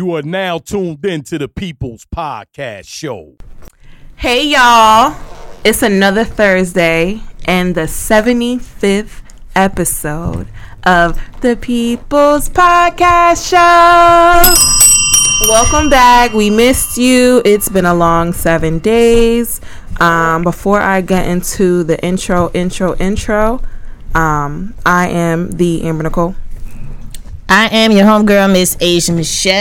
You are now tuned in to the People's Podcast Show. Hey y'all, it's another Thursday and the 75th episode of the People's Podcast Show. Welcome back. We missed you. It's been a long seven days. Um, before I get into the intro, intro, intro, um, I am the Amber Nicole. I am your homegirl, Miss Asia Michelle.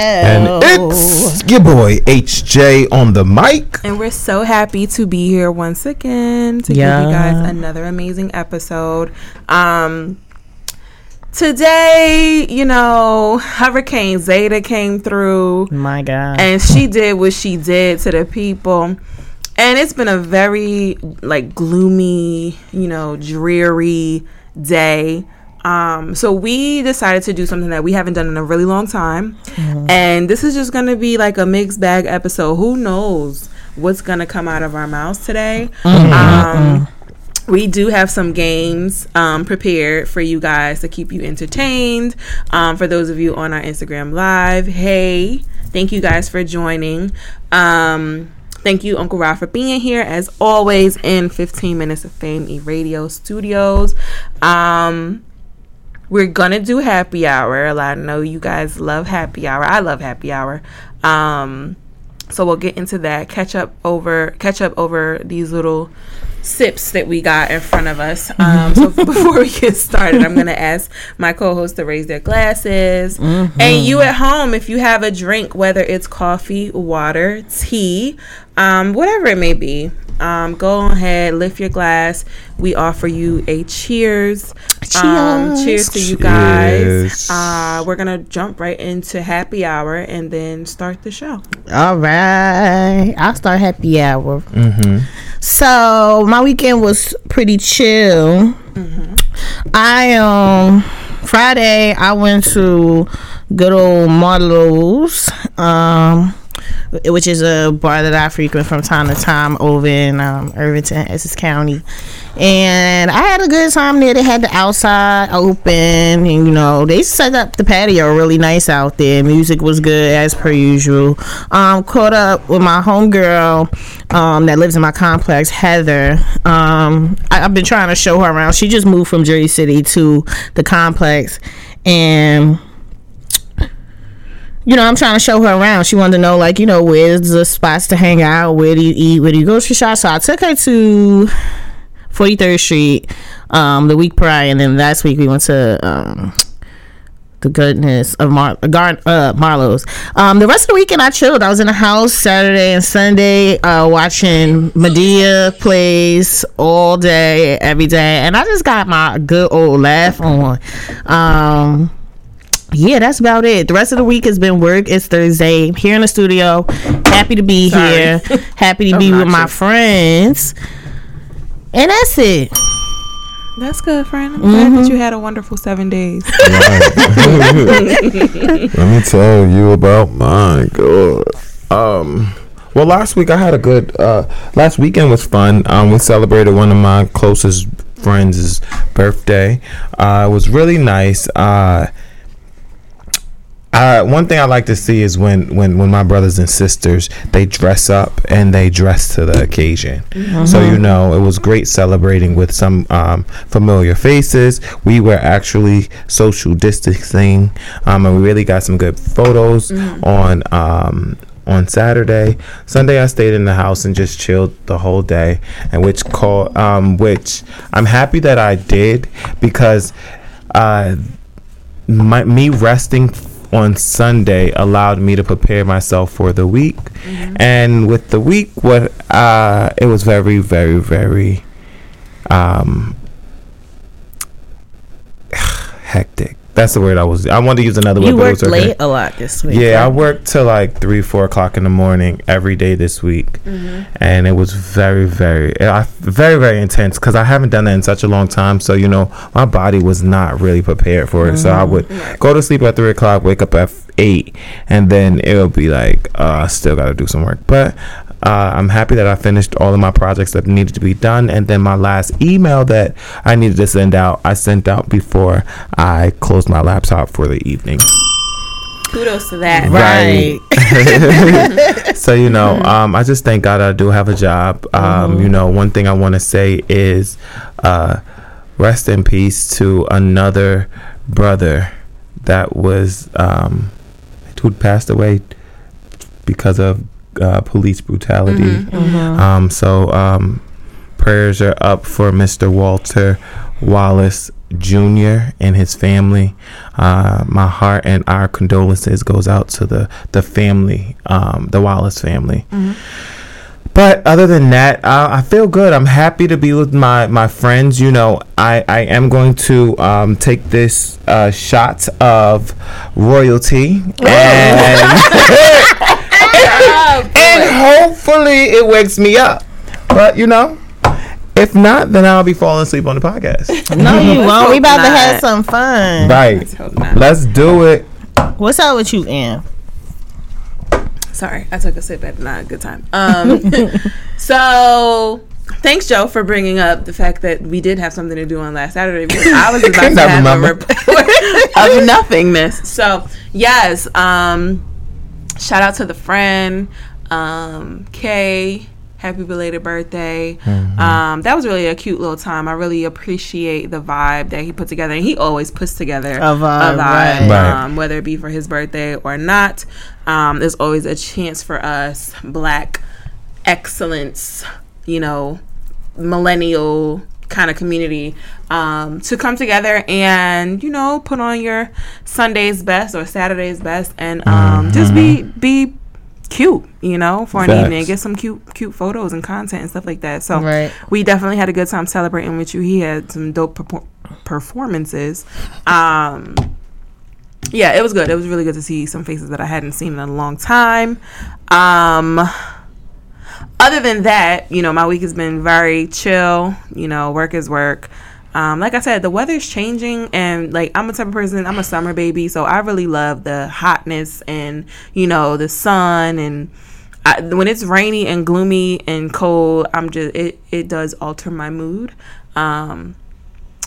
And it's your boy HJ on the mic. And we're so happy to be here once again to Yeah. give you guys another amazing episode. Um today, you know, Hurricane Zeta came through My God. and she did what she did to the people. And it's been a very like gloomy, you know, dreary day. Um, so we decided to do something that we haven't done in a really long time. And this is just gonna be like a mixed bag episode. Who knows what's gonna come out of our mouths today? Um, we do have some games um, prepared for you guys to keep you entertained. Um, for those of you on our Instagram Live, hey, thank you guys for joining. Um, thank you, Uncle Rod, for being here as always in 15 Minutes of Fame E Radio Studios. Um, we're gonna do happy hour. I know you guys love happy hour. I love happy hour. Um, so we'll get into that. Catch up over catch up over these little sips that we got in front of us. Um, so before we get started, I'm gonna ask my co-host to raise their glasses, and you at home, if you have a drink, whether it's coffee, water, tea, um, whatever it may be. Um, go ahead, lift your glass. We offer you a cheers. Um, Cheers. cheers to you guys. Uh, we're gonna jump right into happy hour and then start the show. All right. I'll start happy hour. Mm-hmm. So my weekend was pretty chill. I um Friday I went to good old Marlowe's, um, which is a bar that I frequent from time to time over in um, Irvington, Essex County. And I had a good time there. They had the outside open, and you know they set up the patio really nice out there. Music was good as per usual. Um, caught up with my homegirl um, that lives in my complex, Heather. Um, I, I've been trying to show her around. She just moved from Jersey City to the complex, and you know, I'm trying to show her around. She wanted to know, like, you know, where's the spots to hang out? Where do you eat? Where do you grocery shop? So I took her to 43rd Street um, the week prior, and then last week we went to um, the goodness of Mar- Gar- uh, Marlowe's. Um, the rest of the weekend I chilled. I was in the house Saturday and Sunday uh, watching Madea plays all day, every day, and I just got my good old laugh on. Um, yeah, that's about it. The rest of the week has been work. It's Thursday. Here in the studio. Happy to be Sorry. here. Happy to be with my friends. And that's it. That's good, friend. I'm glad that you had a wonderful seven days. Let me tell you about my Good. Um. Well, last week I had a good. Uh, last weekend was fun. Um, we celebrated one of my closest friends' birthday. Uh, it was really nice. Uh, uh, one thing I like to see is when, when, when my brothers and sisters they dress up and they dress to the occasion. So you know it was great celebrating with some um, familiar faces. We were actually social distancing, um, and we really got some good photos on um, on Saturday. Sunday I stayed in the house and just chilled the whole day, and which call um, which I'm happy that I did because. Uh, my me resting on Sunday allowed me to prepare myself for the week. And with the week, what uh, it was very, very, very um, hectic. That's the word I was. I wanted to use another You word. but it worked okay. late a lot this week. Yeah, I worked till like three, four o'clock in the morning every day this week, and it was very, very, very, very intense because I haven't done that in such a long time. So you know, my body was not really prepared for it. So I would go to sleep at three o'clock, wake up at eight, and then it would be like, uh, I still got to do some work. But uh, I'm happy that I finished all of my projects that needed to be done, and then my last email that I needed to send out, I sent out before I closed my laptop for the evening. Kudos to that. Right. so you know um, i just thank god i do have a job um, you know one thing i want to say is uh, rest in peace to another brother that was um, who passed away because of uh, police brutality. Um, so um, prayers are up for mr walter wallace jr and his family. Uh, my heart and our condolences goes out to the the family um, the wallace family. But other than that, uh, I feel good. I'm happy to be with my, my friends. You know, I, I am going to um, take this uh, shot of royalty. And, and hopefully it wakes me up. But, you know, if not, then I'll be falling asleep on the podcast. No, you won't. We hope about to have some fun. right. hope not. Let's do it. What's up with you, Ann? Sorry, I took a sip at not a good time. Um, so thanks, Joe, for bringing up the fact that we did have something to do on last Saturday because I was about to Never have a remember. report of nothingness. So yes, um, shout out to the friend, um, Kay. Happy belated birthday. Um, that was really a cute little time. I really appreciate the vibe that he put together. And he always puts together A vibe, right. Right. um, whether it be for his birthday or not. Um, there's always a chance for us, black excellence, you know, millennial kind of community, um, to come together and you know put on your Sunday's best or Saturday's best and um, just be be cute, you know, for an evening. Get some cute cute photos and content and stuff like that. So Right. we definitely had a good time celebrating with you. He had some dope perfor- performances. Um, yeah, it was good. It was really good to see some faces that I hadn't seen in a long time. Um, other than that, you know, my week has been very chill. You know, work is work. Um, like I said, the weather's changing, and like I'm a type of person. I'm a summer baby, so I really love the hotness and you know the sun. And I, when it's rainy and gloomy and cold, I'm just it. It does alter my mood. Um,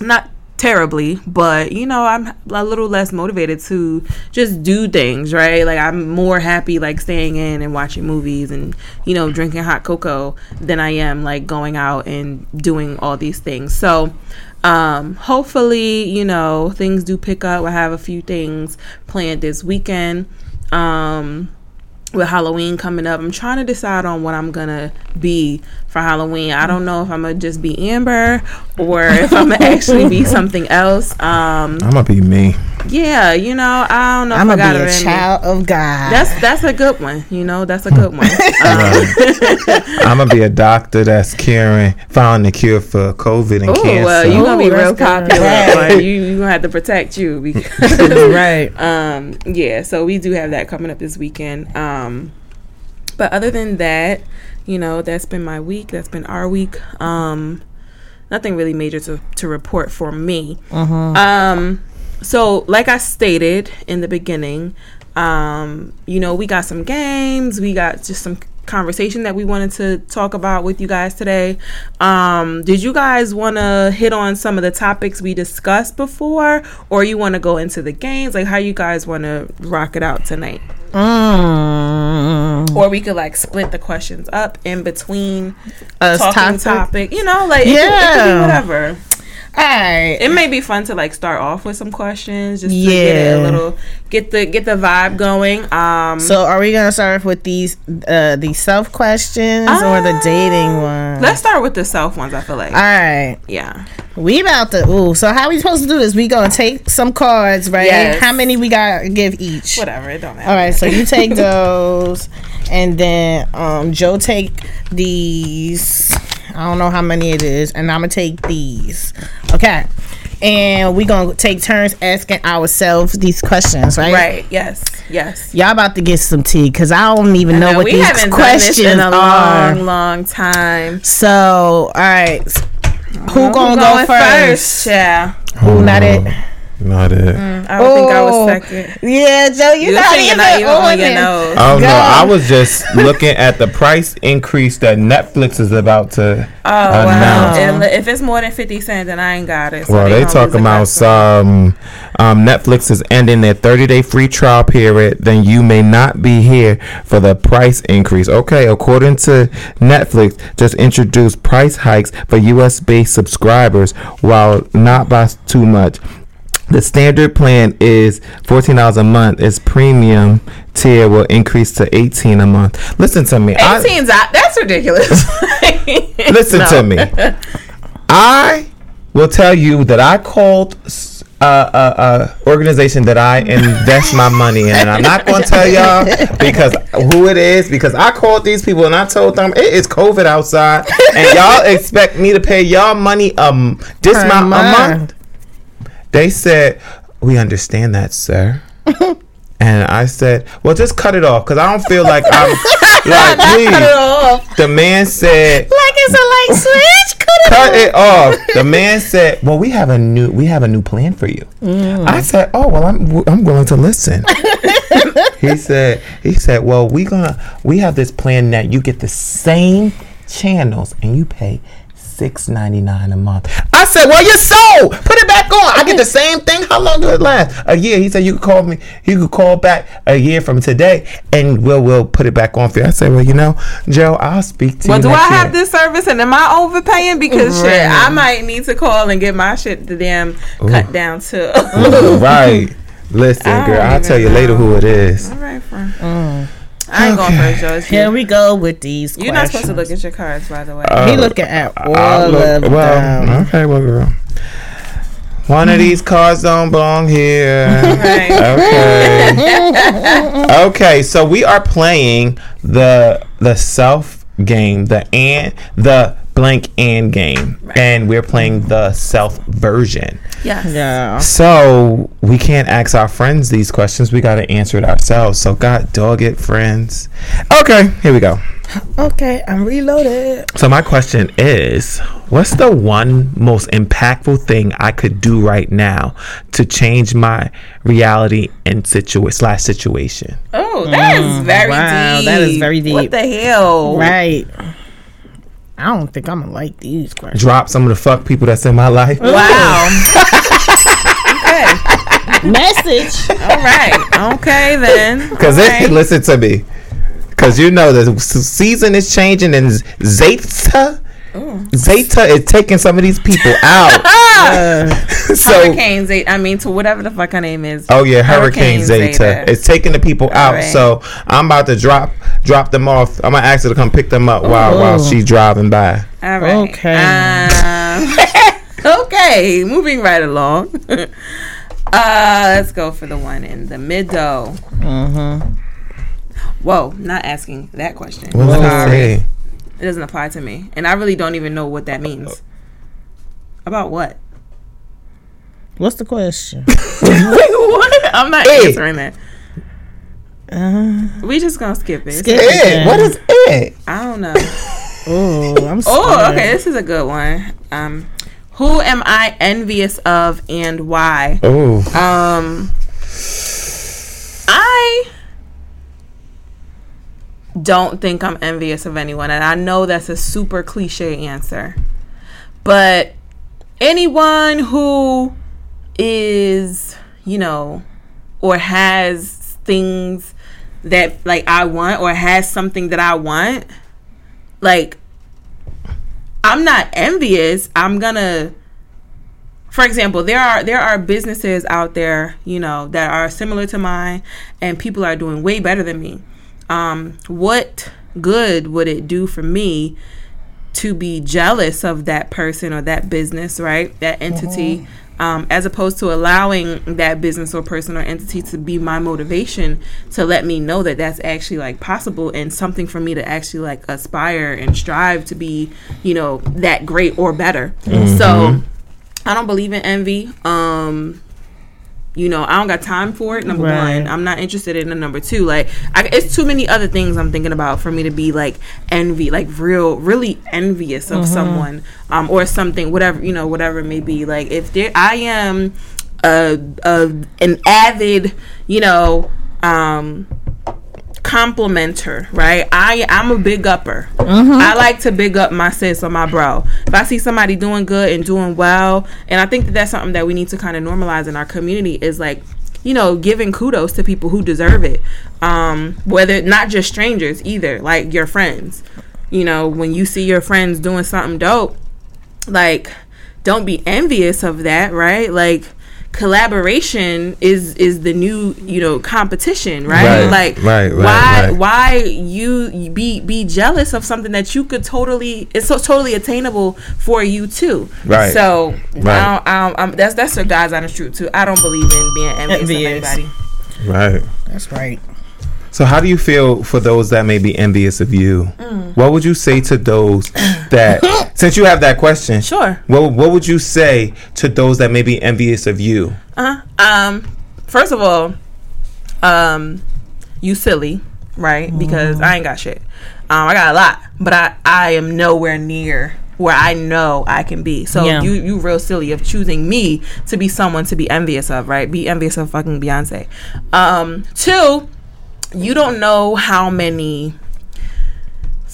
not terribly, but you know, I'm a little less motivated to just do things, right? Like I'm more happy like staying in and watching movies and you know, drinking hot cocoa than I am like going out and doing all these things. So, um hopefully, you know, things do pick up. I have a few things planned this weekend. Um with Halloween coming up, I'm trying to decide on what I'm gonna be for Halloween. I don't know if I'm gonna just be Amber or if I'm gonna actually be something else. Um, I'm gonna be me. yeah, you know, I don't know I'm if gonna got be a in child of God. That's that's a good one. You know, that's a good one. Um, I'm gonna be a doctor that's curing, found the cure for COVID and oh cancer. well, you gonna be Ooh, real that's popular. Right. You you gonna have to protect you because right. um yeah so we do have that coming up this weekend um but other than that you know that's been my week that's been our week. Um nothing really major to, to report for me. Um so like i stated in the beginning um you know we got some games we got just some conversation that we wanted to talk about with you guys today. Um did you guys want to hit on some of the topics we discussed before or you want to go into the games? Like how you guys want to rock it out tonight Mm. or we could like split the questions up in between Us talking topic? topic you know like it, could, it could Yeah. whatever All right. it may be fun to like start off with some questions just to get it a little get the get the vibe going um So are we gonna start off with these uh these self questions or the dating ones? let's start with the self ones i feel like All right. yeah We about to ooh, so how we supposed to do this? We gonna take some cards, right? Yes. How many we gotta give each? whatever it don't matter All right, so you take those, and then um, Joe take these. I don't know how many it is, and I'm gonna take these. Okay, and we gonna take turns asking ourselves these questions, right? right yes yes Y'all about to get some tea because I don't even know No, what we these haven't done questions this in a are. long long time So, all right, who gonna go Going first? yeah Who not it? Oh. Not it. I would think I Oh. was second. Yeah, Joe, you're You're not even, not even on on your it. nose. Oh no! God. I was just looking at the price increase that Netflix is about to Oh wow! announce. And if it's more than fifty cents, then I ain't got it. So Well, they gonna talking about some um, Netflix is ending their 30 day free trial period. Then you may not be here for the price increase. Okay, according to Netflix, just introduced price hikes for U.S. based subscribers while not by too much. The standard plan is fourteen dollars a month. Its premium tier will increase to eighteen a month. Listen to me. I- That's ridiculous. Listen to me. I will tell you that I called a uh, uh, uh, organization that I invest my money in, and I'm not going to tell y'all because who it is. Because I called these people and I told them it is COVID outside, and y'all expect me to pay y'all money um this month a month. They said we understand that, sir. And I said, "Well, just cut it off, cause I don't feel like I'm like please." The man said, Like it's a light switch. Cut it cut off. it off. The man said, "Well, we have a new we have a new plan for you." Mm. I said, "Oh, well, I'm w- I'm willing to listen." he said he said, "Well, we gonna we have this plan that you get the same channels and you pay." Six ninety nine a month. I said, "Well, you're sold. Put it back on. I get the same thing. How long does it last? A year." He said, "You could call me. You could call back a year from today, and we'll we'll put it back on for you." I said, "Well, you know, Joe, I'll speak to well, you." Well, do I next have year." this service and am I overpaying? Because shit, I might need to call and get my shit the damn cut down to. right. Listen, I girl, I'll tell you later who it is. All right, friend. Mm. I ain't going first, Joe. It's Here we go with these You're not supposed to look at your cards, by the way. Uh, He looking at all I'll look- of well, them. okay, well, girl. One of these cards don't belong here. right. Okay. okay, so we are playing the the self game, the and the blank and game, and we're playing the self version. Yes. Yeah. So we can't ask our friends these questions. We got to answer it ourselves. So God dog it, friends. Okay, here we go. Okay, I'm reloaded. So my question is, what's the one most impactful thing I could do right now to change my reality and situa- slash situation? Oh, that is mm, very wow, deep. that is very deep. What the hell? Right. I don't think I'm gonna like these questions. Drop some of the fuck people that's in my life. Wow. okay. Message. All right. Okay then. Because All right. listen to me. Because you know the season is changing and Zeta, Zeta is taking some of these people out. so Hurricane Zeta. I mean, to whatever the fuck her name is. Oh yeah, Hurricane, Hurricane Zeta. Zeta. It's taking the people out. right. So I'm about to drop drop them off. I'm gonna ask her to come pick them up while while she's driving by. All right. Okay. Um, okay. Moving right along. uh, let's go for the one in the middle. Mm-hmm. Whoa, not asking that question. What did I Sorry. say? It doesn't apply to me, and I really don't even know what that means. About what? What's the question? what? I'm not Hey. answering that. we just gonna skip it. Skip It. What is it? I don't know. Oh, I'm Oh, okay. This is a good one. Um, who am I envious of and why? Oh, Um, I don't think I'm envious of anyone, and I know that's a super cliche answer, but anyone who is, you know, or has things that like I want, or has something that I want, like I'm not envious. I'm gonna for example, there are there are businesses out there, you know, that are similar to mine, and people are doing way better than me. Um, what good would it do for me to be jealous of that person or that business, right? That entity, um, as opposed to allowing that business or person or entity to be my motivation to let me know that that's actually like possible and something for me to actually like aspire and strive to be, you know, that great or better. So I don't believe in envy. Um, you know, I don't got time for it. Number Right. one, I'm not interested in the number two. Like, I, it's too many other things I'm thinking about for me to be like envy, like real, really envious of someone, um, or something, whatever you know, whatever it may be. Like, if there, I am a, a an avid, you know, um, complimenter, right? I I'm a big upper. I like to big up my sis or my bro. If I see somebody doing good and doing well, and I think that that's something that we need to kind of normalize in our community is like you know giving kudos to people who deserve it um whether not just strangers either like your friends you know when you see your friends doing something dope like don't be envious of that right like collaboration is is the new you know competition right, Right, like right, right, why right. why you be be jealous of something that you could totally it's so totally attainable for you too Right. so Right. I don't, I don't, um, that's that's the God's honest truth too i don't believe in being envious, Envious. of anybody Right. That's right. So, how do you feel for those that may be envious of you? Mm. What would you say to those that, since you have that question, sure what what would you say to those that may be envious of you? Uh-huh. Um, first of all, um, you silly, right? Because I ain't got shit. Um, I got a lot, but I I am nowhere near where I know I can be. So Yeah. you you real silly of choosing me to be someone to be envious of, right? Be envious of fucking Beyonce. Um, two, you don't know how many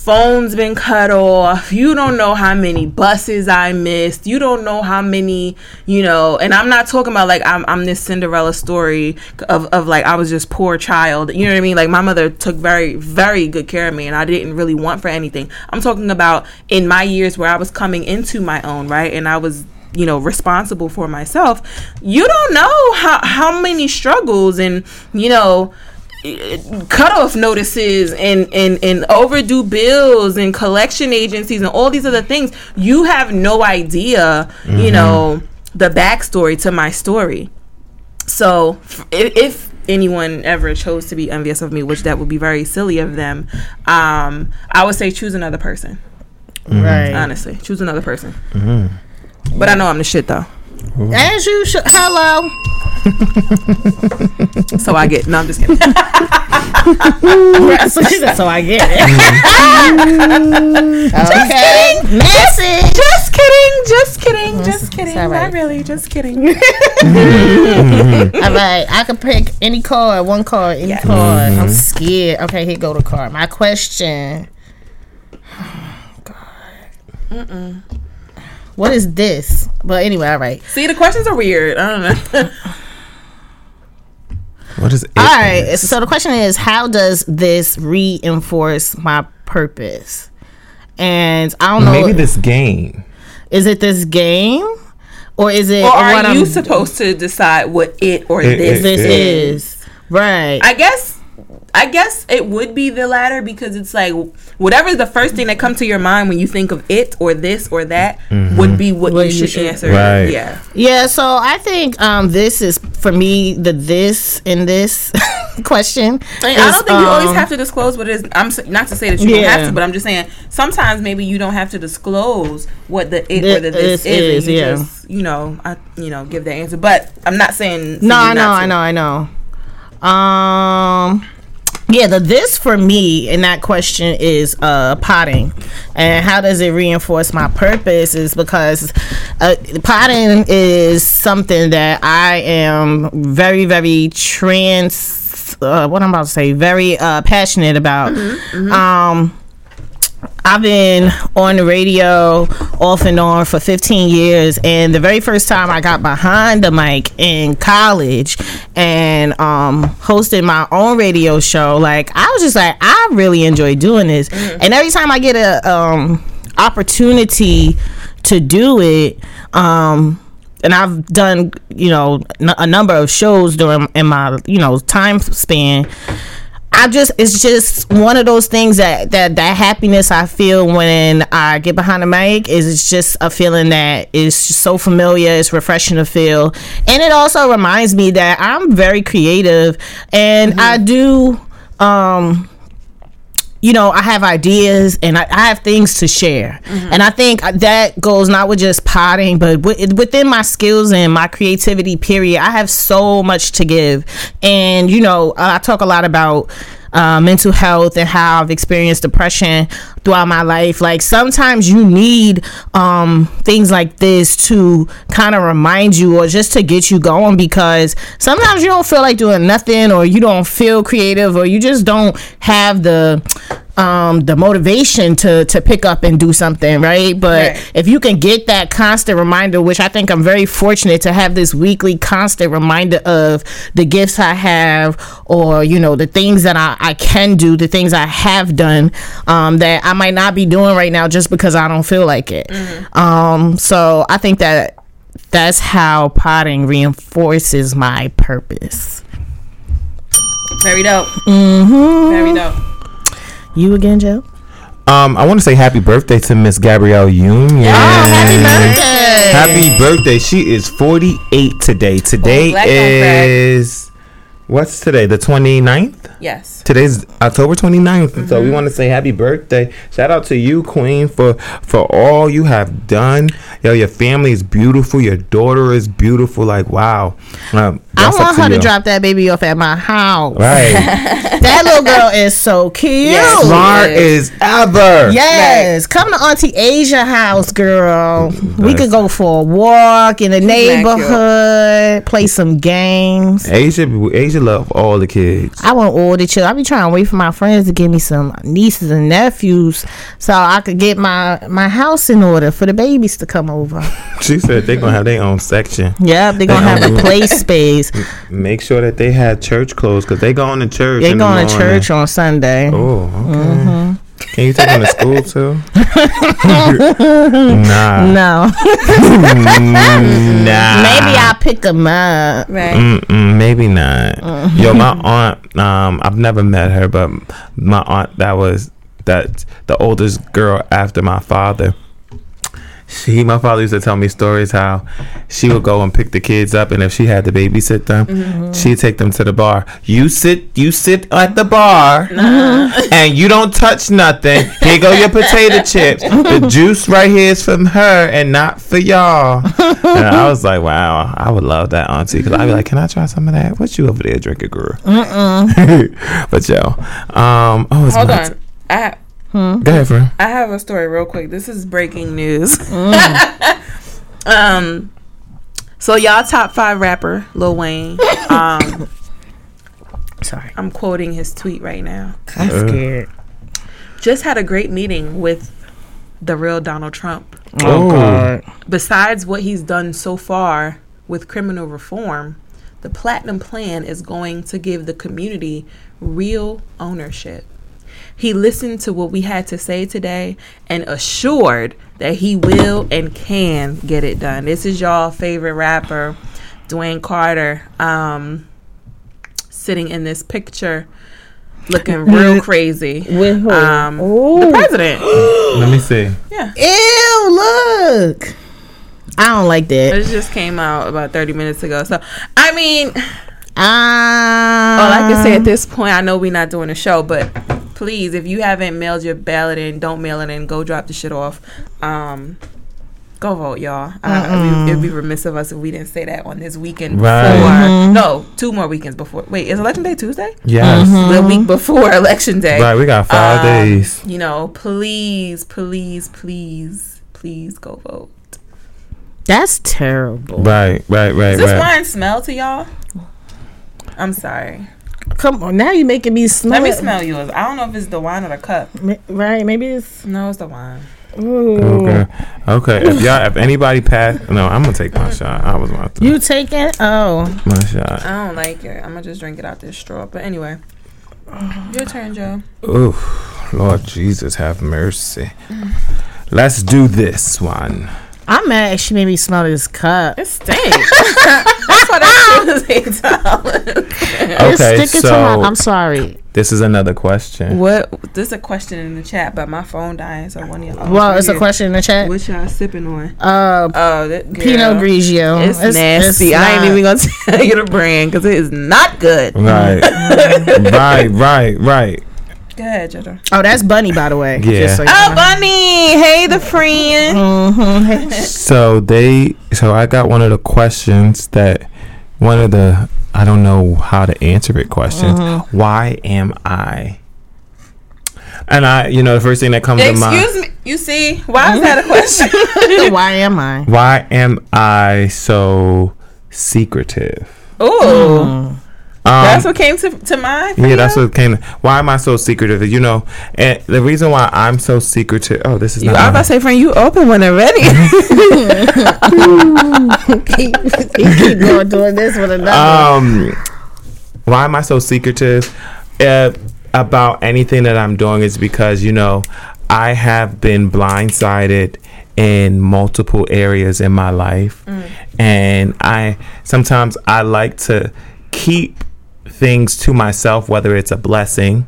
phones been cut off. You don't know how many buses i missed. You don't know how many you know and i'm not talking about like i'm, I'm this cinderella story of, of like i was just poor child. You know what i mean? Like my mother took very very good care of me and i didn't really want for anything. I'm talking about in my years where i was coming into my own right? And i was you know responsible for myself. You don't know how, how many struggles and you know cutoff notices and, and and overdue bills and collection agencies and all these other things you have no idea you know the backstory to my story. So if, if anyone ever chose to be envious of me which that would be very silly of them um i would say choose another person. Right. honestly choose another person. But i know i'm the shit though As you should. Hello. so i get no i'm just kidding so she said, so I get it. okay. Message. just kidding just kidding just it's kidding all right. not really just kidding mm-hmm. All right. I can pick any card, one card, any Yes. card. I'm mm-hmm. scared. Okay, here go the card. My question. God. What is this? But anyway, all right. See, the questions are weird. I don't know. What is it? All right. So the question is, how does this reinforce my purpose? And I don't know. Maybe this game. is it this game, or is it or are what you I'm- supposed to decide what it or It- this? it- this it- is right? I guess. I guess it would be the latter because it's like whatever the first thing that comes to your mind when you think of it or this or that would be what, What you you should should- answer. Right. Yeah. Yeah, so I think um this is for me the this in this question. I, mean, I don't think you always um, have to disclose what it is. I'm not to say that you don't have to, but I'm just saying sometimes maybe you don't have to disclose what the it Thi- or the this, this is. is, you yeah. just you know I you know give the answer. But I'm not saying for No, you I know. I know, I know. Um yeah, the this for me in that question is uh potting. And how does it reinforce my purpose is because uh, potting is something that I am very very trans uh, what I'm about to say very uh passionate about. Um I've been on the radio off and on for 15 years, and the very first time I got behind the mic in college and um, hosted my own radio show, like I was just like, I really enjoy doing this. And every time I get a um, opportunity to do it, um, and I've done, you know, n- a number of shows during in my, you know, time span. I just it's just one of those things that that that happiness I feel when I get behind the mic is it's just a feeling that is so familiar. It's refreshing to feel, and it also reminds me that I'm very creative, and I do. um you know, I have ideas and I, I have things to share. And I think that goes not with just potting, but wi- within my skills and my creativity, period. I have so much to give. And, you know, I talk a lot about uh, mental health and how I've experienced depression throughout my life. Like sometimes you need um, things like this to kind of remind you or just to get you going because sometimes you don't feel like doing nothing or you don't feel creative or you just don't have the um the motivation to to pick up and do something right but Right. if you can get that constant reminder which i think i'm very fortunate to have this weekly constant reminder of the gifts i have or you know the things that i, I can do the things i have done um that i might not be doing right now just because i don't feel like it um so i think that that's how potting reinforces my purpose Very dope. Mm-hmm. Very dope. you again joe Um, I want to say happy birthday to Miss Gabrielle Union. oh happy birthday Happy birthday. She is 48 today. Today Oh, black on is what's today? The 29th? Yes. Today's October 29th. So Mm-hmm. we want to say happy birthday. Shout out to you, Queen, for for all you have done. Yo, your family is beautiful. Your daughter is beautiful. Like, wow. Um, that's up want her to you. drop that baby off at my house. Right. That little girl is so cute. Yes. Smart is. is ever. Yes, come to Auntie Asia house, girl. We could go for a walk in the mad neighborhood, play some games. Asia, Asia love all the kids. I want all the children. I be trying to wait for my friends to give me some nieces and nephews so I could get my my house in order for the babies to come over. She said they're gonna have their own section. Yep, they're gonna have a play space. Make sure that they had church clothes because they going to church. They in the going to church on Sunday. Oh, okay. Mm-hmm. Can you take them to school too? nah, No, nah. maybe I'll pick them up. Right. Mm-mm, maybe not. Mm-hmm. Yo, my aunt. Um, I've never met her, but my aunt that was that the oldest girl after my father. She, my father used to tell me stories how she would go and pick the kids up, and if she had to babysit them, Mm-hmm. she'd take them to the bar. You sit, you sit at the bar, and you don't touch nothing. Here go your potato chips. The juice right here is from her and not for y'all. And I was like, wow, I would love that auntie because I'd be like, can I try some of that? What you over there drinking, girl? but yo, um, oh, it's Hold on. t- I ha- Go ahead, friend. I have a story real quick. This is breaking news. um, so y'all top five rapper Lil Wayne. Um, Sorry, I'm quoting his tweet right now. I'm scared. Just had a great meeting with the real Donald Trump. Oh, God. Besides what he's done so far with criminal reform, the Platinum Plan is going to give the community real ownership. He listened to what we had to say today and assured that he will and can get it done. This is y'all favorite rapper, Dwayne Carter, um, sitting in this picture looking real crazy. With who? Um, the president. Let me see. Yeah. Ew, look. I don't like that. It just came out about 30 minutes ago. So, I mean, Ah. all I can say at this point, I know we're not doing a show, but please, if you haven't mailed your ballot in, don't mail it in. Go drop the shit off. Um, go vote, y'all. Uh, it'd, be, remiss of us if we didn't say that on this weekend Right. before. Mm-hmm. No, two more weekends before. Wait, is Election Day Tuesday? Yes. The week before Election Day. Right, we got five Um, days. You know, please, please, please, please go vote. That's terrible. Right, right, right, Does this right. wine smell to y'all? I'm sorry. Come on, now you're making me smell. Let me it. smell yours. I don't know if it's the wine or the cup. Ma- Right? Maybe it's. No, it's the wine. Ooh. Okay, okay. If y'all, if anybody passed, no, I'm gonna take my shot. I was about to You taking? Oh, my shot. I don't like it. I'm gonna just drink it out this straw. But anyway, your turn, Joe. Ooh, Lord Jesus, have mercy. Let's do this one. I'm mad. She made me smell this cup. It stinks. That's why that shit is eight dollars. It's Okay, sticking to my. so I'm sorry. this is another question. What? There's a question in the chat, but my phone dying, so one of y'all. Well, it's a question in the chat. What y'all sipping on? Uh, Oh, that girl. Pinot Grigio. It's, nasty. I ain't even gonna tell you the brand because it is not good. Right, right, right, right. Go ahead, Jojo. Oh, that's Bunny, by the way. Yeah. Just so you Oh, know. Bunny! Hey, the friend. Mhm. So they, so I got one of the questions that one of the I don't know how to answer it questions. Why am I? And I, you know, the first thing that comes to mind. Excuse me. You see, why is that a question? Why am I? Why am I so secretive? Ooh, Um, that's what came to to mind. for yeah, that's what came. Why am I so secretive? You know, and the reason why I'm so secretive. Oh, this is You, not. I was about to say, friend, you open when they're ready. keep, keep going doing this with another. um why am i so secretive uh, about anything that i'm doing is because you know i have been blindsided in multiple areas in my life and i sometimes i like to keep things to myself whether it's a blessing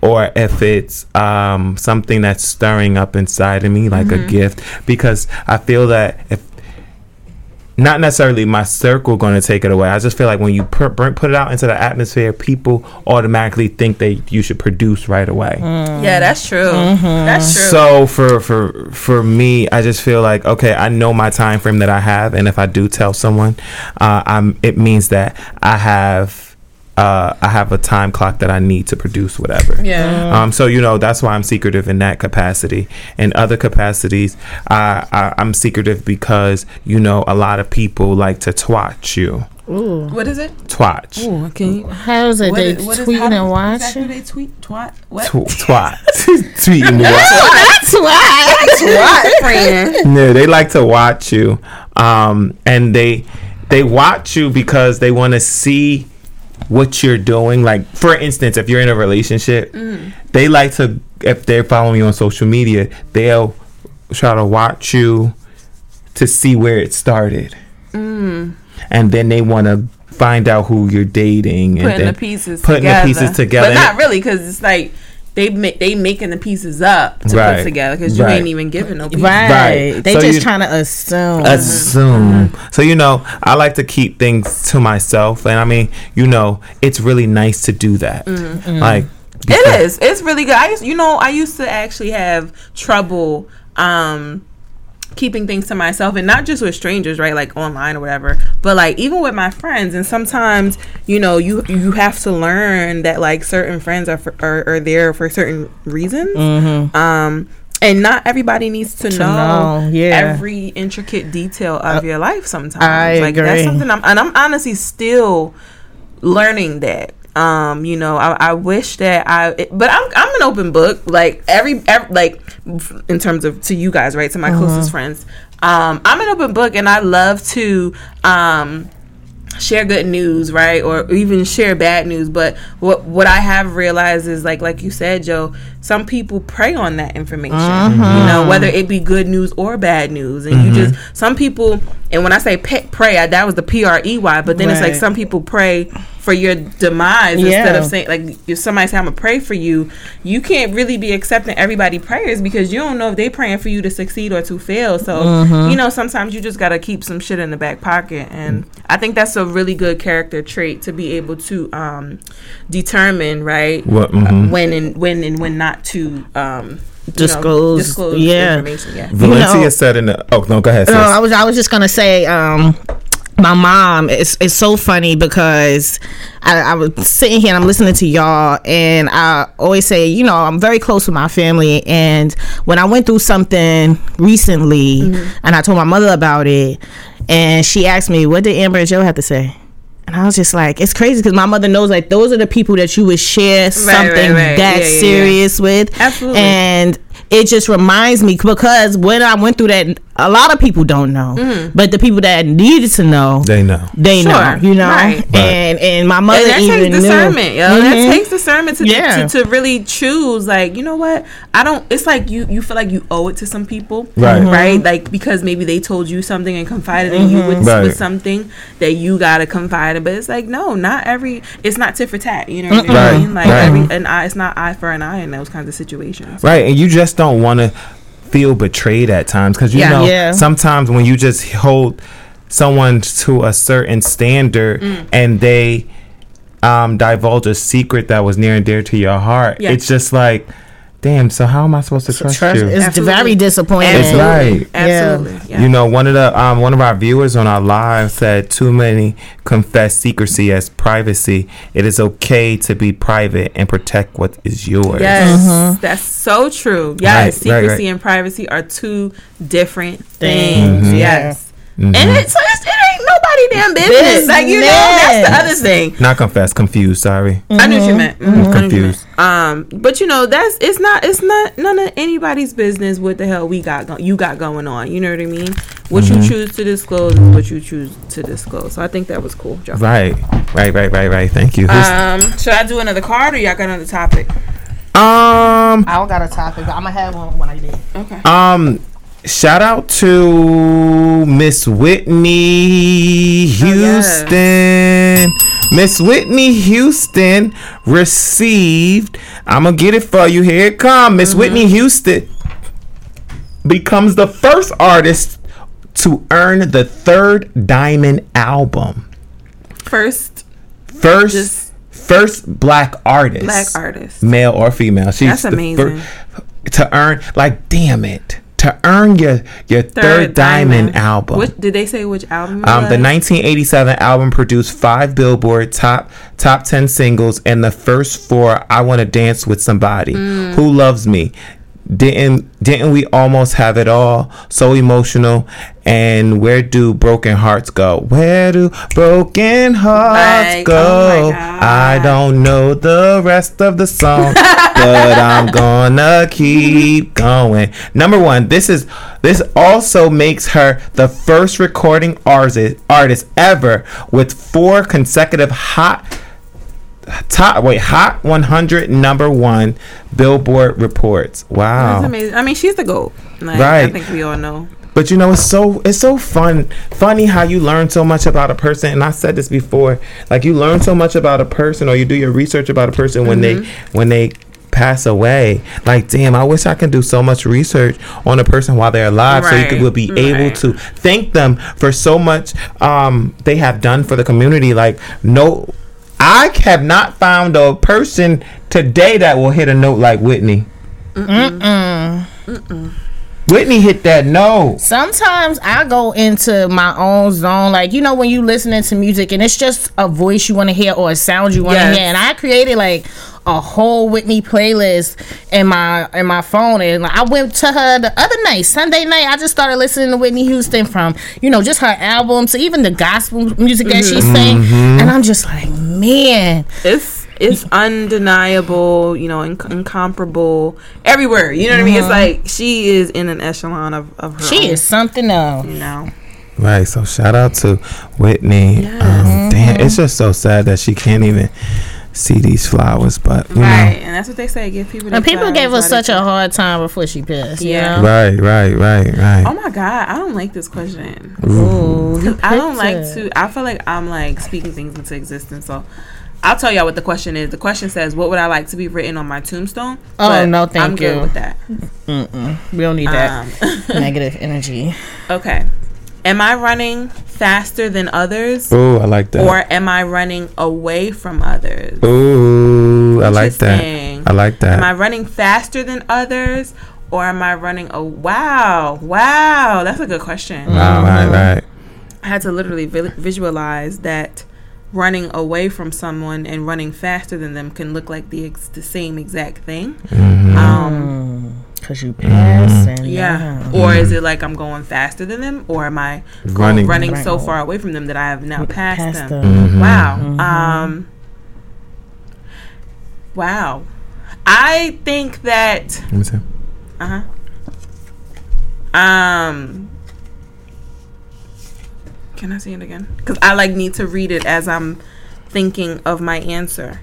or if it's um, something that's stirring up inside of me like a gift because i feel that if not necessarily my circle going to take it away. I just feel like when you put put it out into the atmosphere, people automatically think that you should produce right away. yeah, that's true. That's true. So for for for me, I just feel like okay, I know my time frame that I have, and if I do tell someone, uh, I'm it means that I have. Uh, I have a time clock that I need to produce whatever. yeah. Um, so you know that's why I'm secretive in that capacity. In other capacities, I, I I'm secretive because you know a lot of people like to twatch you. Ooh. What is it? Twatch. Ooh, can you? How is it? What they is- what is- tweeting how and watching? Exactly, they tweet twat. What? Tw- twat. Tweeting what? That's why. twat, friend. No, they like to watch you. Um, and they they watch you because they want to see what you're doing. Like for instance, if you're in a relationship, mm. they like to if they're following you on social media, they'll try to watch you to see where it started. Mm. And then they want to find out who you're dating and Putting the pieces putting together. the pieces together. But not really, because it's like they make they making the pieces up to Right. put together because you Right. ain't even giving no pieces. Right. Right. They So just you- trying to assume. assume. Mm-hmm. So you know, I like to keep things to myself, and I mean, you know, it's really nice to do that. Mm-hmm. Mm-hmm. Like, It is. It's really good. I used, you know, I used to actually have trouble um keeping things to myself and not just with strangers, right? Like online or whatever, but like even with my friends and sometimes, you know, you you have to learn that like certain friends are for, are, are there for certain reasons. Um and not everybody needs to, know, know, yeah. every intricate detail of your life sometimes. I like that's agree. something I'm and I'm honestly still learning that um you know i, I wish that i it- but i'm i'm an open book like every, every like in terms of to you guys right to my closest friends um i'm an open book and i love to um share good news, right, or even share bad news. But what what I have realized is like like you said, Joe, some people prey on that information. You know, whether it be good news or bad news, and you just some people. And when I say pe- pray, I, that was the P R E Y. But then it's like some people pray for your demise instead of saying like if somebody say I'm gonna pray for you, you can't really be accepting everybody prayers because you don't know if they praying for you to succeed or to fail. So you know sometimes you just gotta keep some shit in the back pocket, and I think that's a really good character trait to be able to um, determine right What- mhm. when and when and when not to um, you know, Disclose, disclose yeah. information. Yeah. Valencia know- said in the. Oh no, go ahead. No. I was I was just gonna say, um, my mom is it's so funny because I, I was sitting here and I'm listening to y'all, and I always say, you know, I'm very close with my family, and when I went through something recently, and I told my mother about it, and she asked me, "What did Amber and Joe have to say?" And I was just like, it's crazy because my mother knows like those are the people that you would share something right. that Yeah, yeah, yeah. serious with. Absolutely. And it just reminds me because when I went through that, a lot of people don't know, but the people that needed to know, they know. they know, Mm-hmm. You know. Right. And and my mother And that even takes discernment, knew. yo. Mhm. That takes discernment to, Yeah. to to really choose. Like, you know what? I don't. It's like you you feel like you owe it to some people, Right. Right. Like because maybe they told you something and confided in you with, Right. with something that you gotta confide in. But it's like no, not every. It's not tit for tat. You know what I mean? Like Right. every an eye. It's not eye for an eye in those kinds of situations. Right, and you just don't want to feel betrayed at times because you Yeah. know Yeah. sometimes when you just hold someone to a certain standard Mm. and they um, divulge a secret that was near and dear to your heart, Yeah. it's just like damn. So how am I supposed to trust, Trust you? it's Absolutely. very disappointing. It's right. Absolutely. Yeah. You know, one of the um, one of our viewers on our live said, "Too many confess secrecy as privacy. It is okay to be private and protect what is yours." Yes, that's so true. Yes, Right, right, secrecy right. and privacy are two different Things, things. Mhm. Yes, Mhm. and it's, it's it ain't nobody damn business. Like you know, that's the other thing. Not confess, confused. Sorry, I knew what you meant. Mhm, I knew you confused. meant. Um, but you know, that's it's not it's not none of anybody's business what the hell we got go- you got going on. You know what I mean? What Mm-hmm. you choose to disclose is what you choose to disclose. So I think that was cool. Joe. right, right, right, right, right. Thank you. Who's- Um, should I do another card or y'all got another topic? um, I don't got a topic, but I'm gonna have one when I did. Okay. um. Shout out to Miss Whitney oh, yes. Houston. Miss Whitney Houston received. I'm gonna get it for you. Here it come. Miss mm-hmm. Whitney Houston becomes the first artist to earn the third diamond album. First, First, first black artist, black artist. male or female. She's That's amazing. fir- to earn, like, damn it, to earn your your third, diamond, album. Which, did they say which album? Um, the 1987 album produced five Billboard top top 10 singles, and the first four "I Want to Dance with Somebody," Mm. "Who Loves Me," didn't didn't we almost have it all? So emotional, and where do broken hearts go? Where do broken hearts Like, go? oh. I don't know the rest of the song, but I'm gonna keep going. Number one, this is this also makes her the first recording artist artist ever with four consecutive hot top wait hot 100 number one Billboard reports. That's Wow. amazing. I mean, she's the goat. Like, I think we all know. But you know, it's so it's so fun, funny how you learn so much about a person. And I said this before, like you learn so much about a person, or you do your research about a person when they when they pass away. Like, damn, I wish I could do so much research on a person while they're alive, so you could Right, will be able to thank them for so much um they have done for the community. Like, no, I have not found a person today that will hit a note like Whitney. Whitney hit that no. Sometimes I go into my own zone, like you know when you listening to music and it's just a voice you want to hear or a sound you want to Yes. hear, and I created like a whole Whitney playlist in my in my phone, and I went to her the other night, Sunday night. I just started listening to Whitney Houston from you know just her albums, even the gospel music that she mm-hmm. sang, mm-hmm. and I'm just like, man, It's it's undeniable, you know, inc- incomparable everywhere. You know what I mean? It's like she is in an echelon of, of her. she own, is something else. You know. Right. So shout out to Whitney. Um, damn, it's just so sad that she can't even see these flowers. But you Right, and that's what they say. Give people. And people gave her while such a can. hard time before she passed. Yeah. You know, know? right, right, right, right. Oh my god, I don't like this question. Ooh, I don't like to. I feel like I'm like speaking things into existence. So I'll tell y'all what the question is. The question says, "What would I like to be written on my tombstone?" Oh, But no, thank I'm good you. with that. We don't need that Um, negative energy. okay. Am I running faster than others, Ooh, I like that. or am I running away from others? Ooh, I like that. I like that. Am I running faster than others, or am I running? Oh, wow, wow, that's a good question. Wow, right, right. I had to literally vi- visualize that running away from someone and running faster than them can look like the ex- the same exact thing. Mm-hmm. Um, Cause you passing. yeah. Or is it like I'm going faster than them, or am I going, Running. running, so far away from them that I have now passed, Past them? them. Mm-hmm. Wow. Um. Wow. I think that. Let me see. Uh huh. Um. Can I see it again? Because I like need to read it as I'm thinking of my answer.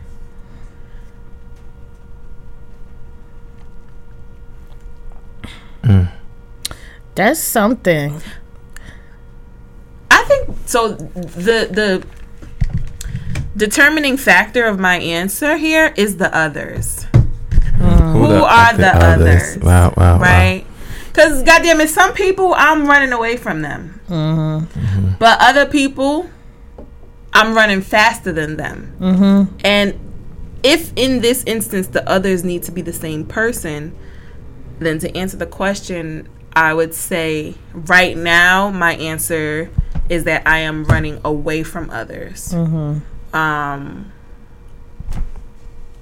Mm. That's something. I think so. The the determining factor of my answer here is the others, mm. Who are the others? Wow, wow, wow. right? Because goddamn it, some people I'm running away from them, Mm-hmm. but other people I'm running faster than them, Mm-hmm. and if in this instance the others need to be the same person, then to answer the question, I would say right now my answer is that I am running away from others. Um,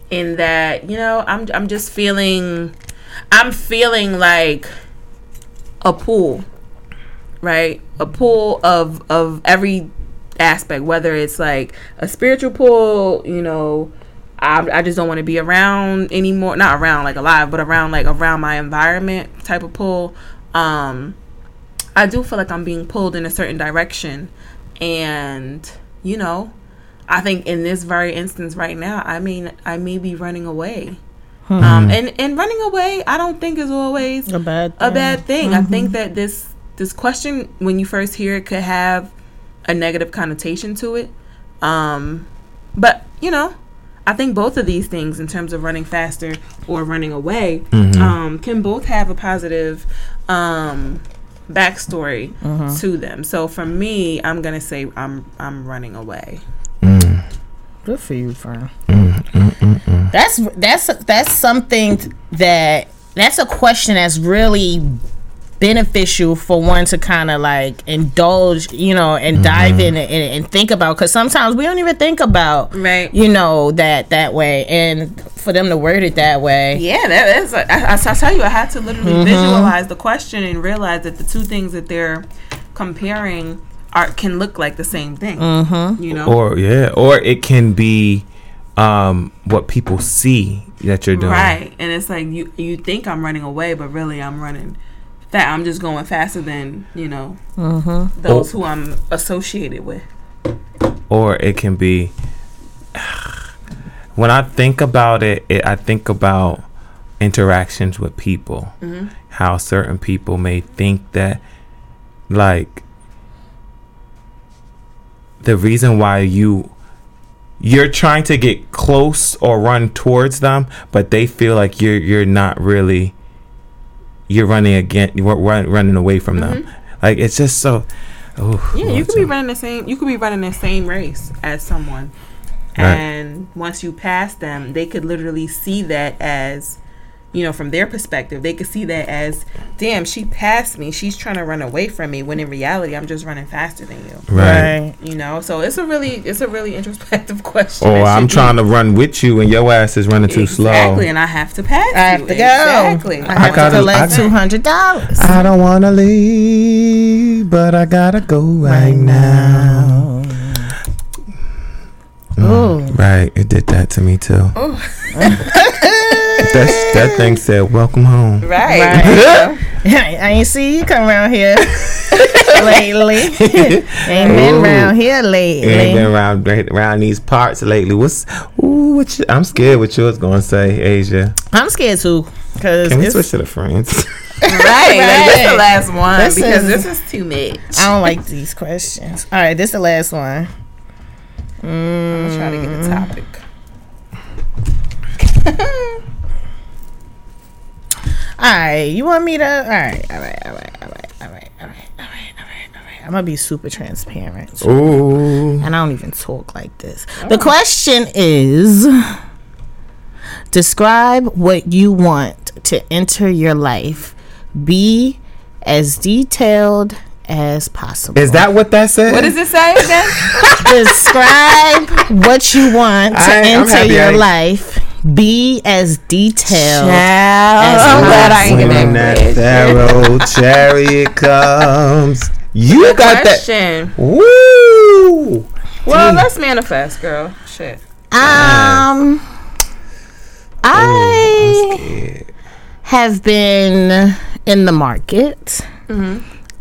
in that you know I'm I'm just feeling I'm feeling like a pool, right? A pull of of every aspect, whether it's like a spiritual pull, you know. I, I just don't want to be around anymore. Not around like alive, but around like around my environment type of pull. Um, I do feel like I'm being pulled in a certain direction, and you know, I think in this very instance right now, I mean, I may be running away. Um, and and running away, I don't think is always A bad a bad thing. I think that this this question, when you first hear it, could have a negative connotation to it. Um, but you know, I think both of these things, in terms of running faster or running away, mm-hmm. um, can both have a positive um, backstory mm-hmm. to them. So for me, I'm gonna say I'm I'm running away. Mm. Good for you, Fern. Mm, mm, that's that's that's something that that's a question that's really beneficial for one to kind of like indulge, you know, and dive in and, and think about. Because sometimes we don't even think about, Right. You know that that way, and for them to word it that way, Yeah, that is. I, I, I tell you, I had to literally visualize the question and realize that the two things that they're comparing are can look like the same thing. Mm-hmm. You know, Or yeah, or it can be um, what people see that you're doing. right? And it's like you you think I'm running away, but really I'm running. That I'm just going faster than you know mm-hmm. those who I'm associated with. Or it can be when I think about it, it I think about interactions with people. Mm-hmm. How certain people may think that like the reason why you you're trying to get close or run towards them, but they feel like you're you're not really you're running again you're run, running away from them. Mm-hmm. Like it's just so oh Yeah, you could be running the same. You could be running the same race as someone, Right. and once you pass them, they could literally see that as, you know, from their perspective, they could see that as, damn, she passed me. She's trying to run away from me. When in reality, I'm just running faster than you. right. You know, so it's a really, it's a really introspective question. Or that I'm should be- trying to run with you and your ass is running too exactly, slow. Exactly, and I have to pass. I have you. to go. Exactly. I have gotta- to collect two hundred dollars. I don't want to leave, but I gotta go right now. Mm, Ooh. Right, it did that to me too. That's, that thing said, "Welcome home." Right. Right. I ain't see you come around here lately. ain't been Ooh. around here lately. Ain't been around around these parts lately. What's ooh? What you, I'm scared. What yours gonna say, Asia? I'm scared too. Cause Can we it's- switch to the friends? Right. Like, this the last one This because is- this is too much. I don't like these questions. All right, this is the last one. I'm gonna try to get the mm. topic. All right, you want me to? All right, all right, all right, all right, all right, all right, all right, all right, all right. Alright, alright, alright. I'm gonna be super transparent. ooh, and I don't even talk like this. The question is describe what you want to enter your life. Be as detailed as possible. is that what that said? What does it say again? describe what you want to I- enter your I- life. Be as detailed. I'm glad I ain't When that that. pharaoh chariot comes, you got that. Question. Woo! Well, let's manifest, girl. Shit. Um, I have been in the market.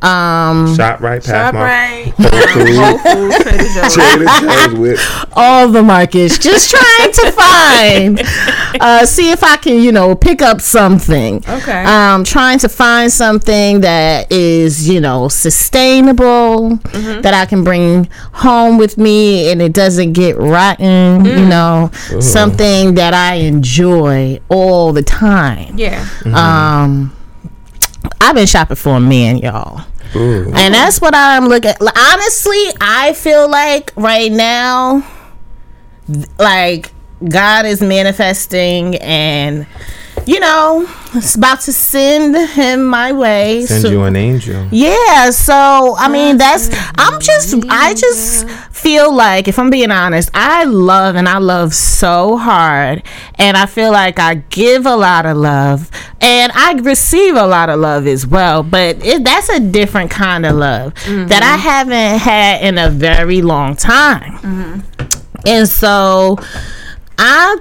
Um, Shop right past Shop my right. Whole Foods, Trader Joe's. Trader Joe's with all the markets, just trying to find, uh, see if I can, you know, pick up something. Okay. Um, trying to find something that is, you know, sustainable, that I can bring home with me and it doesn't get rotten, you know, something that I enjoy all the time. yeah. Um, I've been shopping for a man, y'all. Ooh. And that's what I'm looking. Honestly, I feel like right now, like God is manifesting and you know, it's about to send him my way. Send So- you an angel. yeah, so I mean that's I'm just I just feel like if I'm being honest, I love and I love so hard and I feel like I give a lot of love and I receive a lot of love as well, but it, that's a different kind of love that I mm-hmm. haven't had in a very long time. Mm-hmm. And so I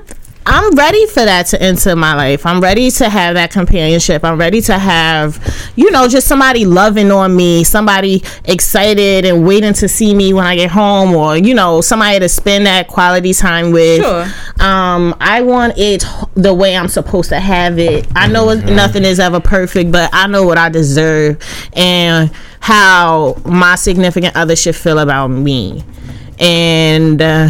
I'm ready for that to enter my life. I'm ready to have that companionship. I'm ready to have, you know, just somebody loving on me, somebody excited and waiting to see me when I get home, or you know, somebody to spend that quality time with. Sure. Um, I want it the way I'm supposed to have it. I know it- nothing is ever perfect, but I know what I deserve and how my significant other should feel about me. And uh,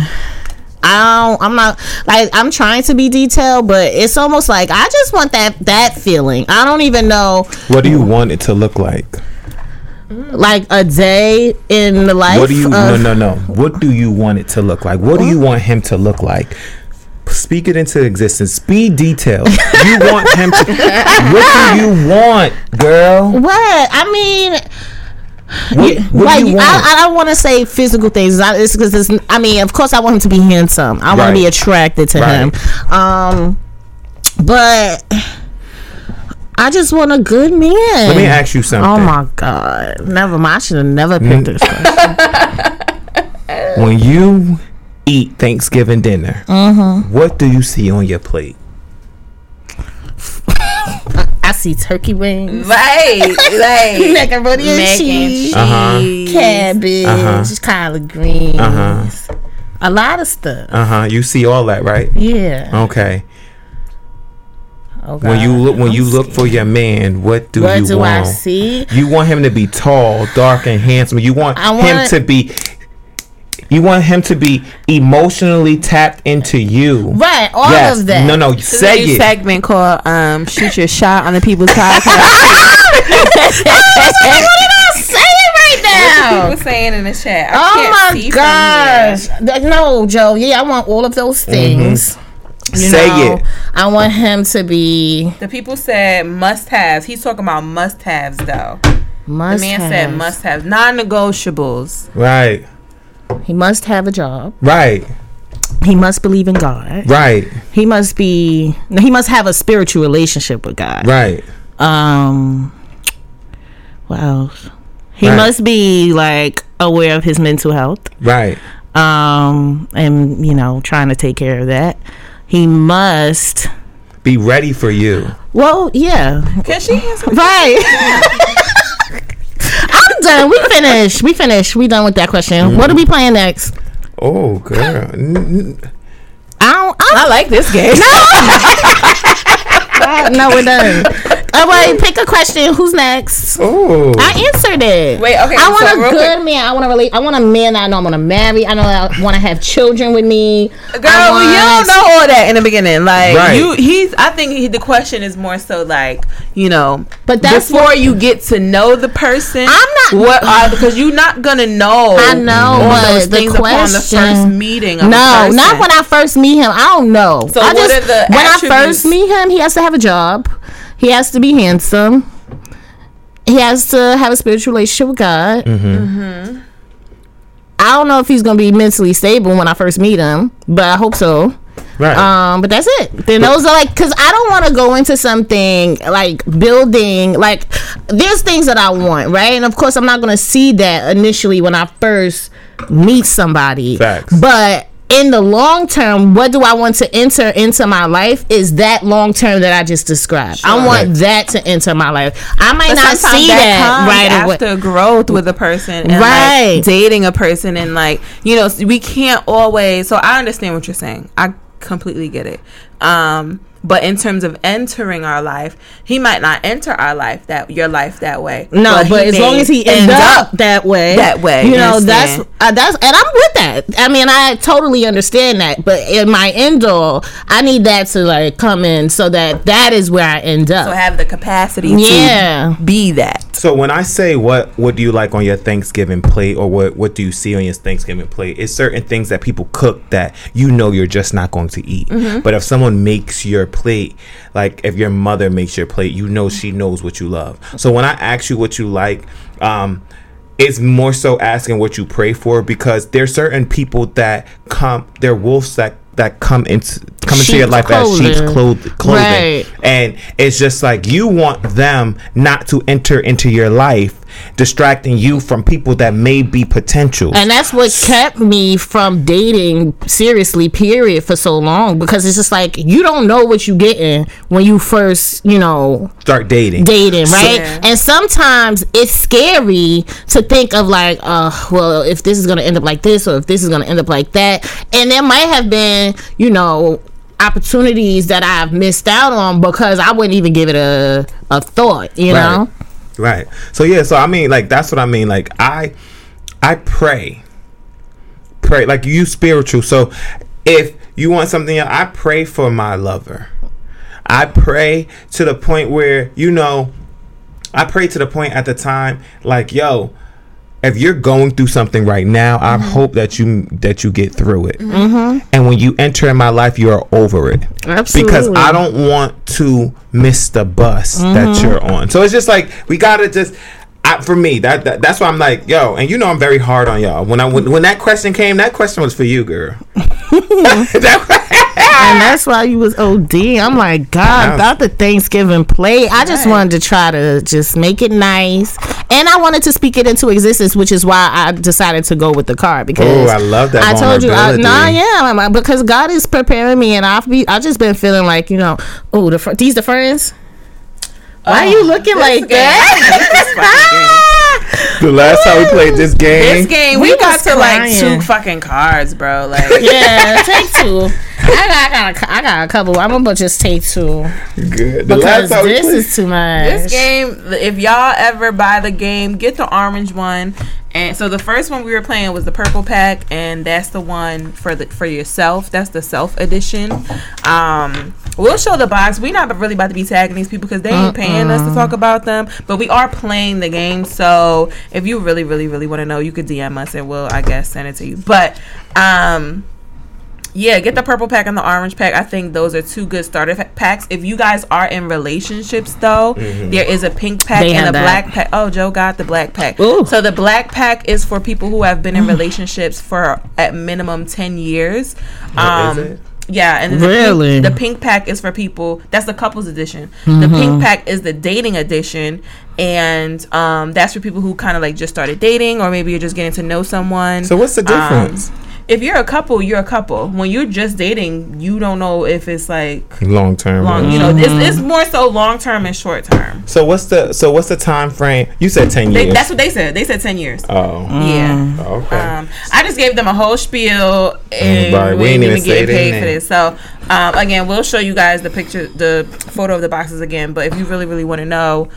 I don't, I'm not like I'm trying to be detailed, but it's almost like I just want that that feeling. I don't even know What do you want it to look like? like a day in the life. What do you? No, of, no, no. What do you want it to look like? What do you want him to look like? Speak it into existence. Be detailed. You want him to. What do you want, girl? What I mean, What, what like do? I, I don't want to say physical things. I, it's because it's. I mean, of course, I want him to be handsome. I want to be attracted to Right. him. Um, but I just want a good man. Let me ask you something. Oh my god! Never mind. I should have never picked this. question. When you eat Thanksgiving dinner, Mm-hmm. what do you see on your plate? I see turkey wings, Right, like macaroni and mac and cheese, cheese. Uh-huh. cabbage, Uh-huh. collard greens, Uh-huh. a lot of stuff. Uh huh. You see all that, right? Yeah. Okay. Oh, When you look, when you look for your man, what do what you do I want? see? You want him to be tall, dark, and handsome. You want, I him to be. You want him to be emotionally tapped into you. Right, all yes. of that. No, no. There's Say new it. segment called um, "Shoot Your Shot" on the People's Podcast. Say it right now. What people saying in the chat. I Oh can't my see from gosh! here. No, Joe. Yeah, I want all of those things. Mm-hmm. Say know, it. I want him to be The people said must-haves. He's talking about must-haves though. Must the man have. said must-haves, non-negotiables. Right. He must have a job. Right. He must believe in God. Right. He must be he must have a spiritual relationship with God. Right. Um. What else? He Right. must be like aware of his mental health. Right. Um, and you know, trying to take care of that. He must. Be ready for you. Well, yeah, Can she answer? right. I'm done. We finished. We finished. We done with that question. Mm. What are we playing next? Oh, girl. N- n- I don't. I, I like this game. I, no, we're done. Oh, all right, pick a question. Who's next? Oh. I answered it. Wait, okay, I want so a good quick- man. I want to relate. I want a man that I know I'm gonna marry. I know I want to have children with me. Girl, I you don't know all that in the beginning. Like Right. you, he's. I think he, the question is more so like you know, But that's before what- you get to know the person. I'm not- what are because you're not gonna know. I know, all but those the things upon the first meeting. Of No, a not when I first meet him. I don't know. So I what are the when I first meet him, he has to have a job. He has to be handsome. He has to have a spiritual relationship with God. Mm-hmm. I don't know if he's gonna be mentally stable when I first meet him, but I hope so. Right. Um, but that's it. Then those are like, cause I don't want to go into something like building. Like, there's things that I want, right? And of course, I'm not gonna see that initially when I first meet somebody. Facts. But in the long term, what do I want to enter into my life? Is that long term that I just described? I want Right. that to enter my life. I might But not see that, comes right away. after growth with a person and Right. like dating a person and like you know we can't always so i understand what you're saying i completely get it um but in terms of entering our life he might not enter our life that your life that way No, but, he as long as he ends up, that way, that way, you you know, that's uh, that's, and I'm with that. I mean, I totally understand that, but in my end all, I need that to like come in so that that is where I end up. so up. have the capacity Yeah. to be that So when I say what what do you like on your Thanksgiving plate or what what do you see on your Thanksgiving plate, it's certain things that people cook that you know you're just not going to eat. But if someone makes your plate, like if your mother makes your plate, you know she knows what you love. So when I ask you what you like, um it's more so asking what you pray for because there's certain people that come they're wolves that that come into come into your Sheep's life as sheep's clothing. cloth- clothing Right. and it's just like you want them not to enter into your life distracting you from people that may be potential And that's what kept me from dating seriously, period, for so long. Because it's just like you don't know what you getting when you first, you know, start dating dating, right? Yeah. And sometimes it's scary to think of like, uh, well, if this is gonna end up like this, or if this is gonna end up like that, and there might have been, you know, opportunities that I've missed out on because I wouldn't even give it a a thought, you Right. know. Right. So yeah, so I mean like that's what I mean. Like I I pray. Pray like you spiritual. So if you want something else, I pray for my lover. I pray to the point where, you know, I pray to the point at the time like, yo, if you're going through something right now, I mm-hmm. hope that you that you get through it. Mm-hmm. mm-hmm. And when you enter in my life, you are over it Absolutely. because I don't want to miss the bus that mm-hmm. you're on. So it's just like we gotta just. I, for me, that, that that's why I'm like, yo, and you know I'm very hard on y'all. When I when, when that question came, that question was for you, girl. That- and that's why you was OD. I'm like, God, about the Thanksgiving plate. I just Right. wanted to try to just make it nice, and I wanted to speak it into existence, which is why I decided to go with the card because Oh, I love that I told you, I, vulnerability. nah, yeah, I'm- I'm- because God is preparing me, and I've be, I just been feeling like you know, oh, the these the friends. Why are you looking like that? the last time we played this game, This game, We we, got was to like two fucking cards, bro. Like, yeah, take two. I got, I got, a, I got a couple. I'm gonna just take two good. The because last time we this played, is too much. This game, if y'all ever buy the game, get the orange one. And so the first one we were playing was the purple pack, and that's the one for the for yourself. That's the self edition. Um, we'll show the box. We're not really about to be tagging these people because they ain't paying us to talk about them. But we are playing the game. So if you really, really, really want to know, you could DM us and we'll, I guess, send it to you. But um, yeah, get the purple pack and the orange pack. I think those are two good starter fa- packs. If you guys are in relationships, though, there is a pink pack They and have a that. black pack. Oh, Joe got the black pack. Ooh. So the black pack is for people who have been in relationships for at minimum ten years. Um, is it? Yeah, and the Really? pink, the pink pack is for people. That's the couples edition. The pink pack is the dating edition, and um, that's for people who kind of like just started dating, or maybe you're just getting to know someone. So what's the difference? Um, if you're a couple, you're a couple. When you're just dating, you don't know if it's like long term. long. You know, it's, it's more so long term and short term. So what's the so what's the time frame? You said ten They, years. that's what they said. They said ten years. oh, Yeah. okay. Um, I just gave them a whole spiel, and Right, we, didn't even get paid for this. So, um, again, we'll show you guys the picture, the photo of the boxes again. But if you really, really want to know,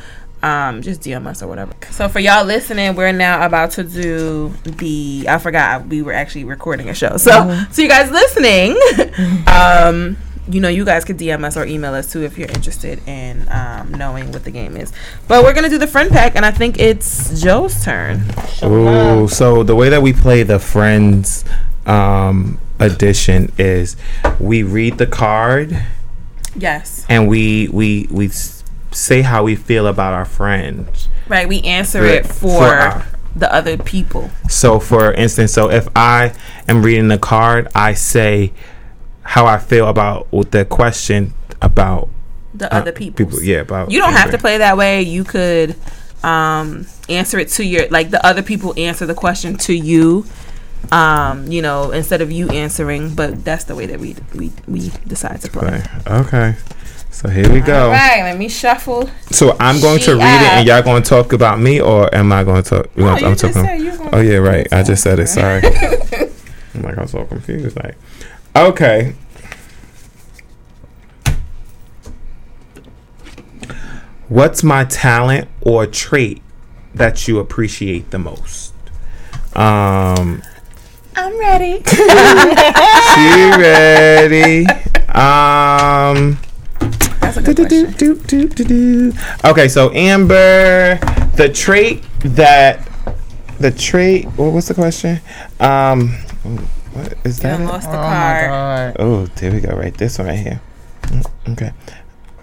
um, just DM us or whatever. So for y'all listening, we're now about to do the. I forgot we were actually recording a show. So, so you guys listening, um, you know, you guys could DM us or email us too if you're interested in um, knowing what the game is. But we're gonna do the friend pack, and I think it's Joe's turn. Ooh, so the way that we play the friends um edition is we read the card Yes. and we we we s- say how we feel about our friends. Right, we answer it for, for our- the other people. So for instance, so if I am reading the card, I say how I feel about with the question about The uh, other people. People, Yeah, about You don't have to play that way. You could um, answer it to your like the other people answer the question to you. Um, you know, instead of you answering, but that's the way that we we we decide to play. Okay. Okay. So here we go. All right, let me shuffle. So I'm going to read it, and y'all going to talk about me, or am I going to talk? No, I'm just talking- said you Oh yeah, right. I just said it. Sorry. I'm like I was so confused. Like, okay. What's my talent or trait that you appreciate the most? Um, I'm ready. she ready. Um. That's a good question. Do-do-do-do-do-do. Okay, so Amber, the trait that the trait. What was the question? Um, what is that? I it? lost the Oh my card. Oh, there we go. Right, this one right here. Mm, Okay.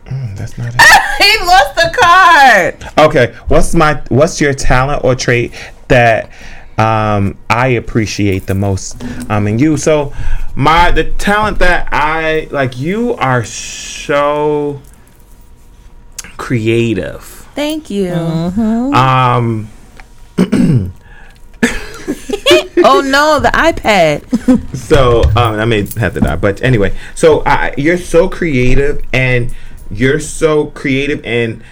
Mm, that's not it. he lost the card. Okay, what's my what's your talent or trait that um I appreciate the most um in you? So my the talent that I like you are so creative. Thank you. Um oh no, the iPad. so um I may have to die, but anyway, so I you're so creative and you're so creative and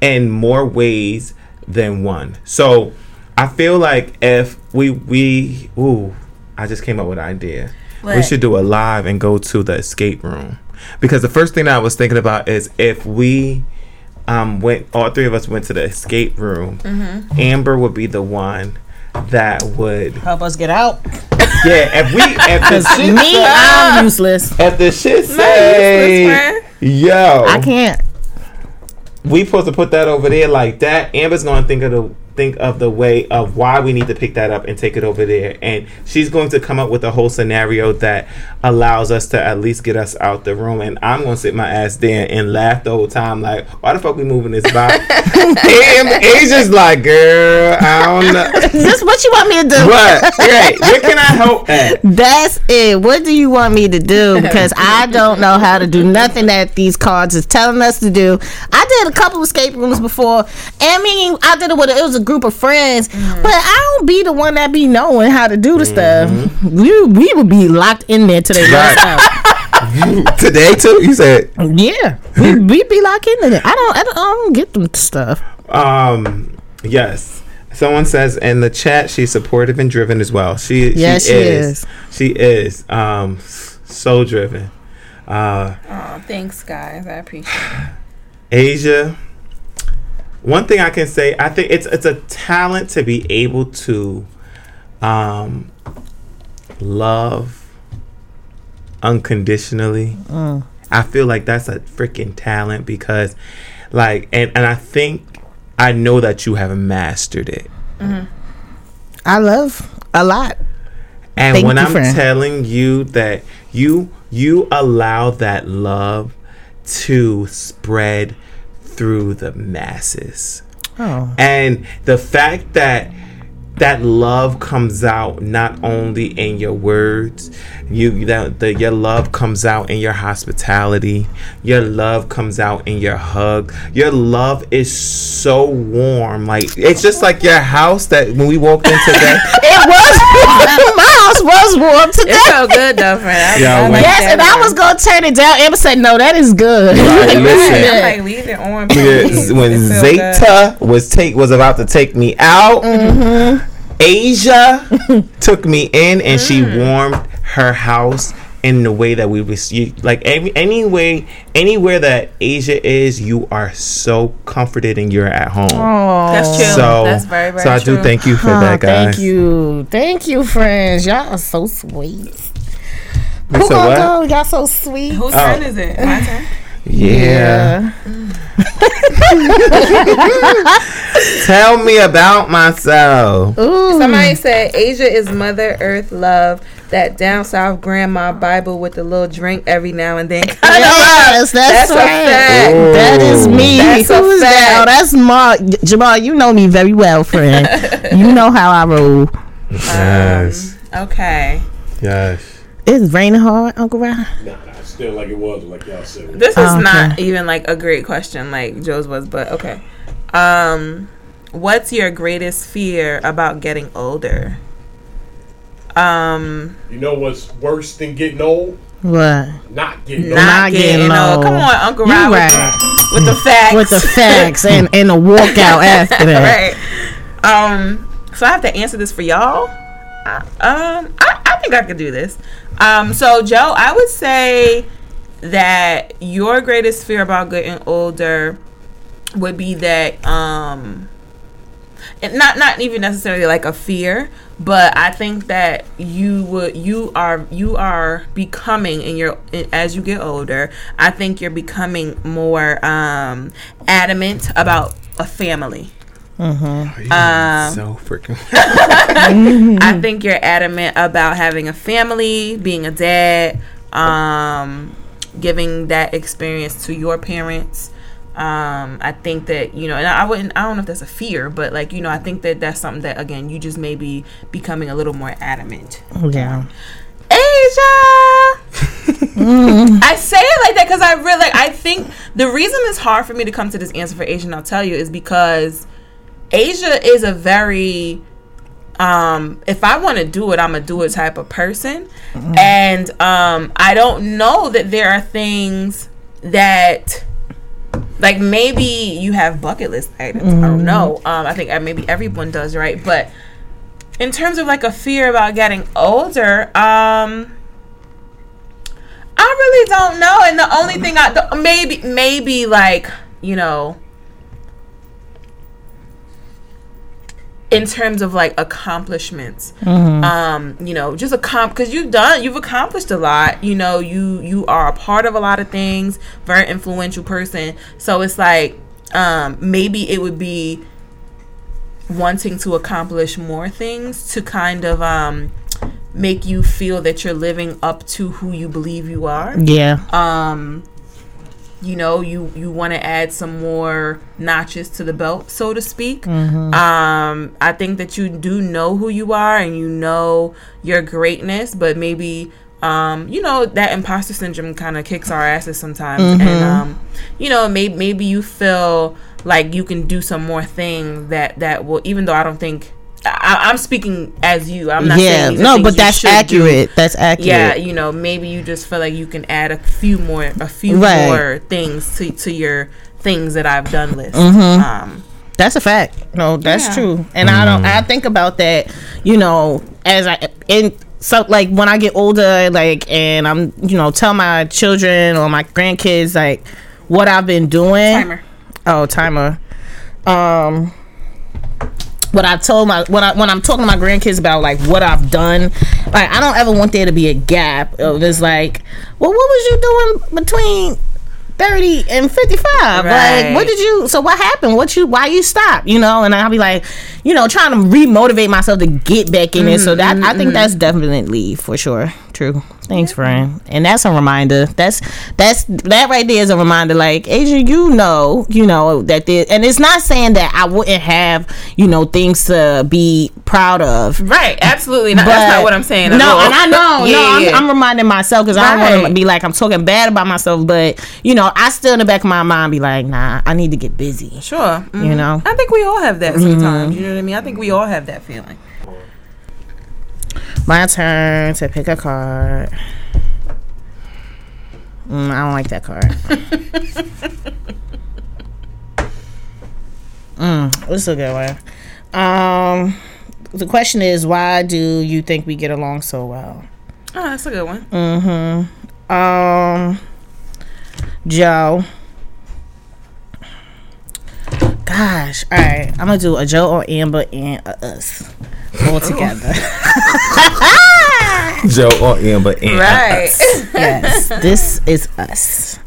in more ways than one. So I feel like if we we ooh, I just came up with an idea. We should do a live and go to the escape room. Because the first thing that I was thinking about is if we um went all three of us went to the escape room, Amber would be the one that would Help us get out. yeah, if we if the shit Me, say, I'm useless. if the shit useless, say yo I can't. we supposed to put that over there like that. Amber's gonna think of the think of the way of why we need to pick that up and take it over there, and she's going to come up with a whole scenario that allows us to at least get us out the room. And I'm gonna sit my ass there and laugh the whole time, like, why the fuck we moving this box? and Asia's like, girl, I don't know. Is this what you want me to do? What? Right? Where can I help at? That's it. What do you want me to do? Because I don't know how to do nothing that these cards is telling us to do. I did a couple escape rooms before. I mean, I did it with a, it was a group of friends, but I don't be the one that be knowing how to do the stuff. We we would be locked in there today. they let us out. Today too? You said Yeah, we we be locked in there. I don't I don't, I don't get them stuff. Um. Yes. Someone says in the chat she's supportive and driven as well. She Yes, she, she is. is. She is. Um. So driven. Uh. Oh, thanks, guys. I appreciate it. Asia. One thing I can say, I think it's it's a talent to be able to, um, love unconditionally. I feel like that's a freaking talent because, like, and and I think I know that you have mastered it. I love a lot. And Thank when I'm friend. telling you that you you allow that love to spread through the masses. Oh, And the fact that that love comes out not only in your words, you that the, your love comes out in your hospitality. Your love comes out in your hug. Your love is so warm, like it's just like your house that when we walked in today. it was my house was warm today. It felt good though, friend. I, Yeah, I when- like Yes, that and I was gonna turn it down. Emma said, "No, that is good." Right, listen. I'm like, leave it on. please. when It feel good. Zeta was take was about to take me out, Mm-hmm. Asia took me in and she Mm. warmed her house in the way that we receive. Like any anyway, anywhere that Asia is, you are so comforted and you're at home. That's true. So, That's very, very so I true. do thank you for Oh, that, guys. thank you, thank you, friends. Y'all are so sweet. You Who said gonna what? go? Y'all so sweet. Whose Oh. turn is it? My turn. Yeah. Tell me about myself. Ooh. Somebody said Asia is Mother Earth love. That down south grandma Bible with a little drink every now and then. Yes, that's, That's a right. fact. That is me. That's a Who's that? fact. Oh, that's Mark. Jamal, you know me very well, friend. you know how I roll. Yes. Okay. Yes. It's raining hard, Uncle Ryan. Nah, nah, still like it was, like y'all said. This is Oh, okay. not even like a great question like Joe's was, but okay. Um, what's your greatest fear about getting older? Um, You know what's worse than getting old? What? Not getting old. Not getting, getting old. old. Come on, Uncle You Ryan, with, right. the, with the facts. With the facts and, and a walkout after that. right. Um, so I have to answer this for y'all. I, um, I, I think I could do this. Um, so Joe, I would say that your greatest fear about getting older would be that um, and not not even necessarily like a fear, but I think that you would you are you are becoming in your as you get older. I think you're becoming more um, adamant about a family Um, so freaking. I think you're adamant about having a family, being a dad, um, giving that experience to your parents. Um, I think that you know, and I wouldn't. I don't know if that's a fear, but like you know, I think that that's something that again, you just may be becoming a little more adamant. Yeah. Asia. I say it like that because I really like. I think the reason it's hard for me to come to this answer for Asia, and I'll tell you, is because Asia is a very um if I want to do it, I'm gonna do it type of person, and um I don't know that there are things that like maybe you have bucket list items. I don't know. Um, I think uh, maybe everyone does, right? But in terms of like a fear about getting older, um, I really don't know. And the only thing I the, maybe maybe like you know. In terms of like accomplishments, um, you know, just a comp because you've done, you've accomplished a lot. You know, you you are a part of a lot of things, very influential person. So it's like, um, maybe it would be wanting to accomplish more things to kind of um make you feel that you're living up to who you believe you are Yeah. um you know you you want to add some more notches to the belt so to speak. Um i think that you do know who you are and you know your greatness but maybe um you know that imposter syndrome kind of kicks our asses sometimes. And um you know maybe maybe you feel like you can do some more things that that will even though i don't think I, i'm speaking as you i'm not yeah. saying No, but that's should do accurate. That's accurate. yeah, you know, maybe you just feel like you can add a few more, a few Right. more things to to your things that I've done list. Mm-hmm. Um, That's a fact. No, that's Yeah. true. And I don't. I think about that. You know, as I and so like when I get older, like and I'm you know tell my children or my grandkids like what I've been doing. timer. Oh, timer. Um. What I told my when I when I'm talking to my grandkids about like what I've done, like I don't ever want there to be a gap of it's like, well, what was you doing between 30 and 55 like what did you so what happened? What you why you stopped you know and i'll be like you know trying to remotivate myself to get back in it. So that mm-hmm, i think mm-hmm. that's definitely for sure. True thanks friend and that's a reminder that's that's that right there is a reminder like asia you know you know that there and it's not saying that i wouldn't have you know things to be proud of Right, absolutely. Not, that's not what I'm saying. at No, all. and I know. Yeah, no, I'm. I'm reminding myself because I don't want to be like I'm talking bad about myself, but you know, I still in the back of my mind be like, nah, I need to get busy. sure. mhm. You know. I think we all have that Mm-hmm. sometimes. You know what I mean? I think we all have that feeling. My turn to pick a card. Mm, I don't like that card. mm, this is a good one. Um, the question is, why do you think we get along so well? Oh, that's a good one. Mm-hmm. Um, Joe. Gosh, all right. I'm gonna do a Joe or Amber and us all together. Joe or Amber and Right. yes, this is us.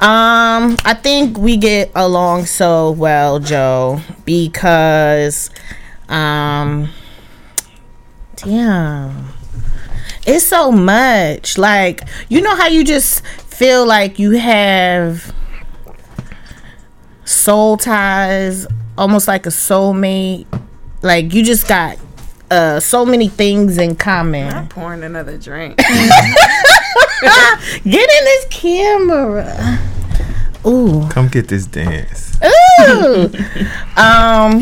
Um, I think we get along so well, Joe, because, um, damn, it's so much. Like, you know how you just feel like you have soul ties, almost like a soulmate. Like you just got uh so many things in common. I'm pouring another drink. Get in this camera. Ooh. Come get this dance. Ooh. um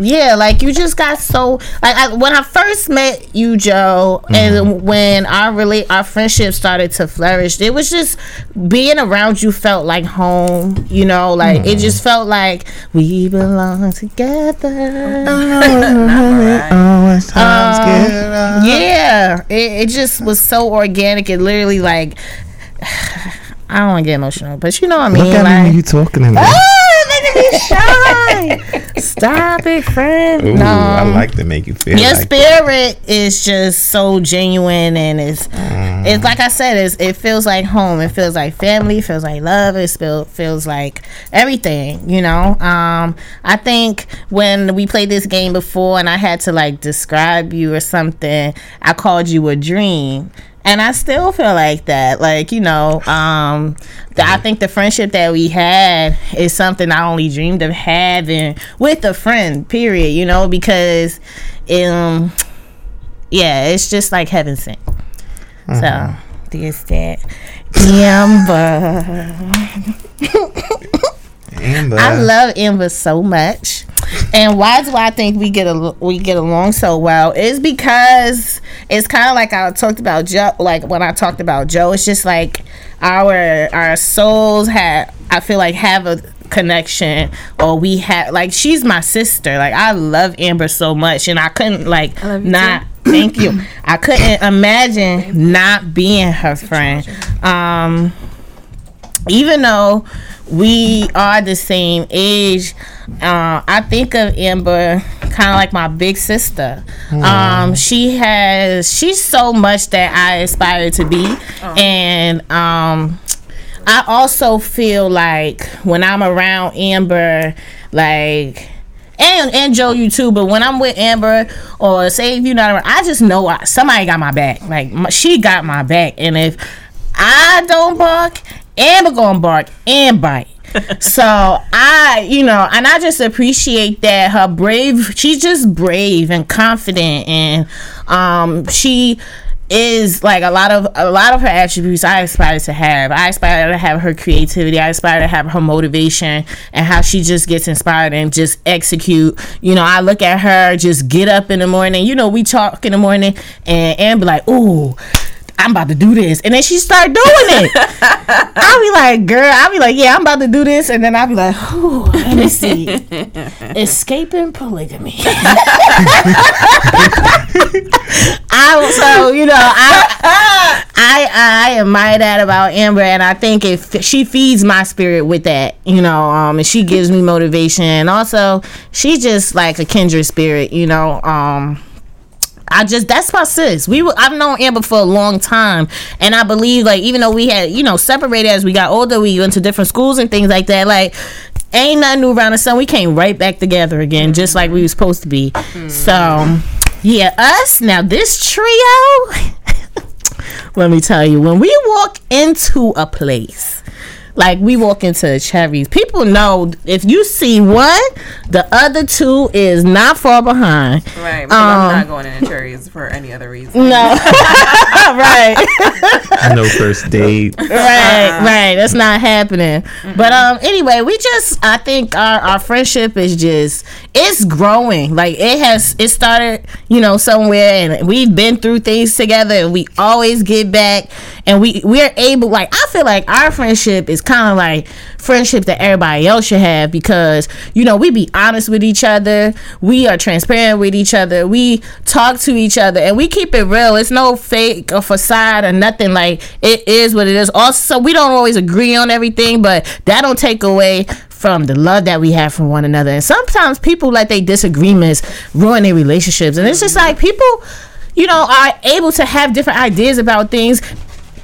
yeah, like you just got so like I, when I first met you, Joe, and mm-hmm. when our really our friendship started to flourish, it was just being around you felt like home. You know, like it mm-hmm. just felt like we belong together. Always Um, yeah, it, it just was so organic. It literally like I don't want to get emotional, but you know what I mean. Look at me like, when you talking to me. Ah! Making me shy. Stop it, friend. Ooh, no, I like to make you feel your like spirit is just so genuine and it's it's like I said, it's, it feels like home. It feels like family. It feels like love. It feel, feels like everything. You know. Um, I think when we played this game before and I had to like describe you or something, I called you a dream. And I still feel like that. Like, you know, um, th- I think the friendship that we had is something I only dreamed of having with a friend, period, you know, because, um, yeah, it's just like heaven sent. So, there's that. Amber. Amber. I love Amber so much. And why do I think we get a, we get along so well? Is because it's kind of like I talked about Joe. Like when I talked about Joe, it's just like our our souls have. I feel like have a connection, or we have like she's my sister. Like I love Amber so much, and I couldn't like you not. Thank you. I couldn't imagine not being her friend. Um, even though we are the same age, uh, I think of Amber kind of like my big sister. Um, she has she's so much that I aspire to be, and um, I also feel like when I'm around Amber, like. And, and Joe, you too. But when I'm with Amber, or say if you're not around, I just know I, somebody got my back. Like my, she got my back, and if I don't bark, Amber gonna bark and bite. so I, you know, and I just appreciate that her brave. She's just brave and confident, and um, she is like a lot of a lot of her attributes I aspire to have. I aspire to have her creativity. I aspire to have her motivation and how she just gets inspired and just execute. You know, I look at her just get up in the morning. You know, we talk in the morning and and be like, ooh. I'm about to do this, and then she start doing it. I'll be like, girl, I'll be like, yeah, I'm about to do this, and then I'll be like, ooh, let me see, escaping polygamy. I so you know I I I admire that about Amber, and I think if she feeds my spirit with that, you know, um, and she gives me motivation, and also she's just like a kindred spirit, you know, um. I just that's my sis. We were, I've known Amber for a long time, and I believe like even though we had you know separated as we got older, we went to different schools and things like that. Like ain't nothing new around the sun. We came right back together again, just like we were supposed to be. So yeah, us now this trio. let me tell you, when we walk into a place. Like we walk into Cherries, people know if you see one, the other two is not far behind. Right. Um, I'm not going into cherries for any other reason. No, right. no first date. right, right. That's not happening. But um, anyway, we just I think our our friendship is just it's growing. Like it has it started, you know, somewhere, and we've been through things together, and we always get back, and we we're able. Like I feel like our friendship is kind of like friendship that everybody else should have because you know we be honest with each other, we are transparent with each other, we talk to each other, and we keep it real. It's no fake or facade or nothing. Like it is what it is. Also, we don't always agree on everything, but that don't take away from the love that we have for one another. And sometimes people let their disagreements ruin their relationships, and it's just like people, you know, are able to have different ideas about things.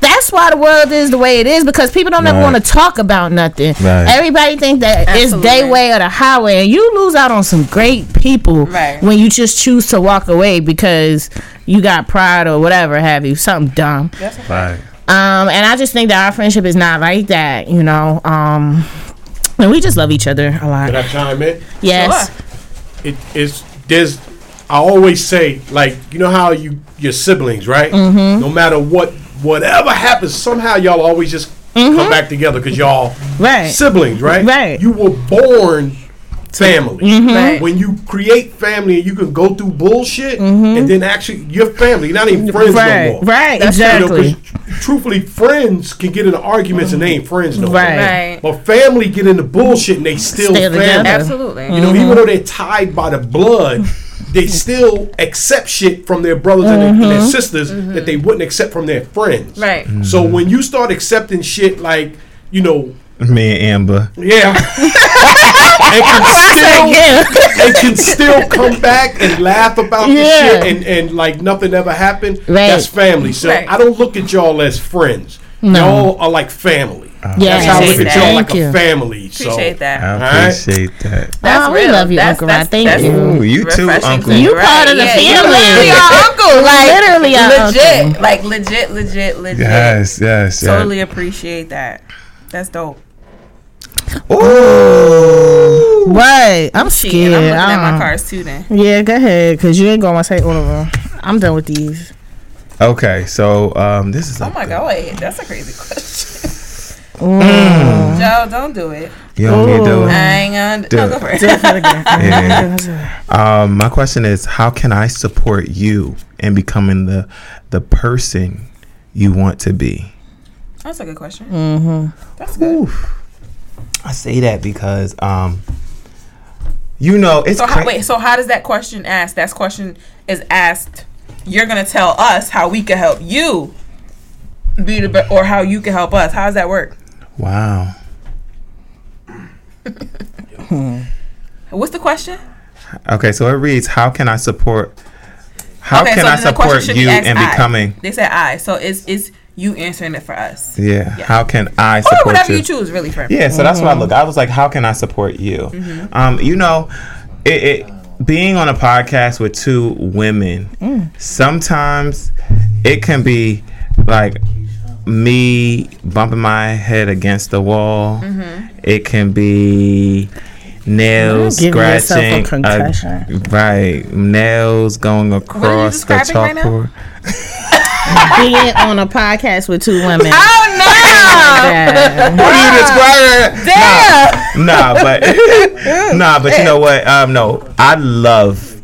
That's why the world is the way it is because people don't ever want to talk about nothing. Right. Everybody think that it's Absolutely. their way or the highway, and you lose out on some great people Right. when you just choose to walk away because you got pride or whatever have you, something dumb. Right. Um, and I just think that our friendship is not like that, you know. Um, and we just love each other a lot. Can lot. I chime in? Yes. It is there's I always say like you know how you your siblings right? Mm-hmm. No matter what whatever happens, somehow y'all always just come back together because y'all Mm-hmm. Siblings, right? Right. Mm-hmm. You were born family. Right. When you create family and you can go through bullshit and then actually your family, you're not even friends Mm-hmm. Right. no more. Right. You know, 'cause exactly. truthfully, friends can get into arguments and they ain't friends no Right. more. Right. But family get into bullshit and they still Stay family. together. Absolutely. You know, even though they're tied by the blood, they still accept shit from their brothers and, their, and their sisters that they wouldn't accept from their friends. Right. So when you start accepting shit like, you know, Me and Amber. yeah, and can still Yeah. and can still come back and laugh about the shit and, and like nothing ever happened. Right. That's family. So Right. I don't look at y'all as friends. No. Y'all are like family. Yeah. That's how I look Appreciate y'all like Thank a you. family. So Appreciate that. I Alright. appreciate that. That's Oh, we real. love you, that's, Uncle that's, Rod. Thank that's you. Ooh, you too, Uncle. You hear. part of the Yeah, family. You literally our uncle. Like Literally our legit. uncle. Like legit, legit, legit. Yes, yes, yes. Totally appreciate that. That's dope. Ooh. Right. I'm Cheating. scared. I'm looking I at my know. cards too then. Yeah, go ahead, cause you ain't gonna take all of them. I'm done with these. Okay, so um, this is. Oh my good- god, wait, that's a crazy question. Mm. Joe, don't do it. You want me to do it? I ain't gonna Do no, it. go for it. Yeah. Um, my question is, how can I support you in becoming the the person you want to be? That's a good question. Mm-hmm. That's good. I say that because, um, you know, it's So how, cra- wait, so how does that question asked? That question is asked. You're gonna tell us how we can help you be the be- or how you can help us. How does that work? Wow. What's the question? Okay, so it reads, how can I support? How okay, can so I then the question support you be in I. becoming? They said I, so it's it's you answering it for us. Yeah. Yeah. How can I support Or support whatever you? you choose, really, for Yeah, so that's what I look. I was like, how can I support you? Mm-hmm. Um, you know, it, it being on a podcast with two women, Mm. sometimes it can be like me bumping my head against the wall. Mm-hmm. It can be nails Give yourself a scratching, right? Nails going across the describing right. Being on a podcast with two women. Oh no! Yeah. What are you describing? Damn! Nah, but nah, but you know what? Um, no, I love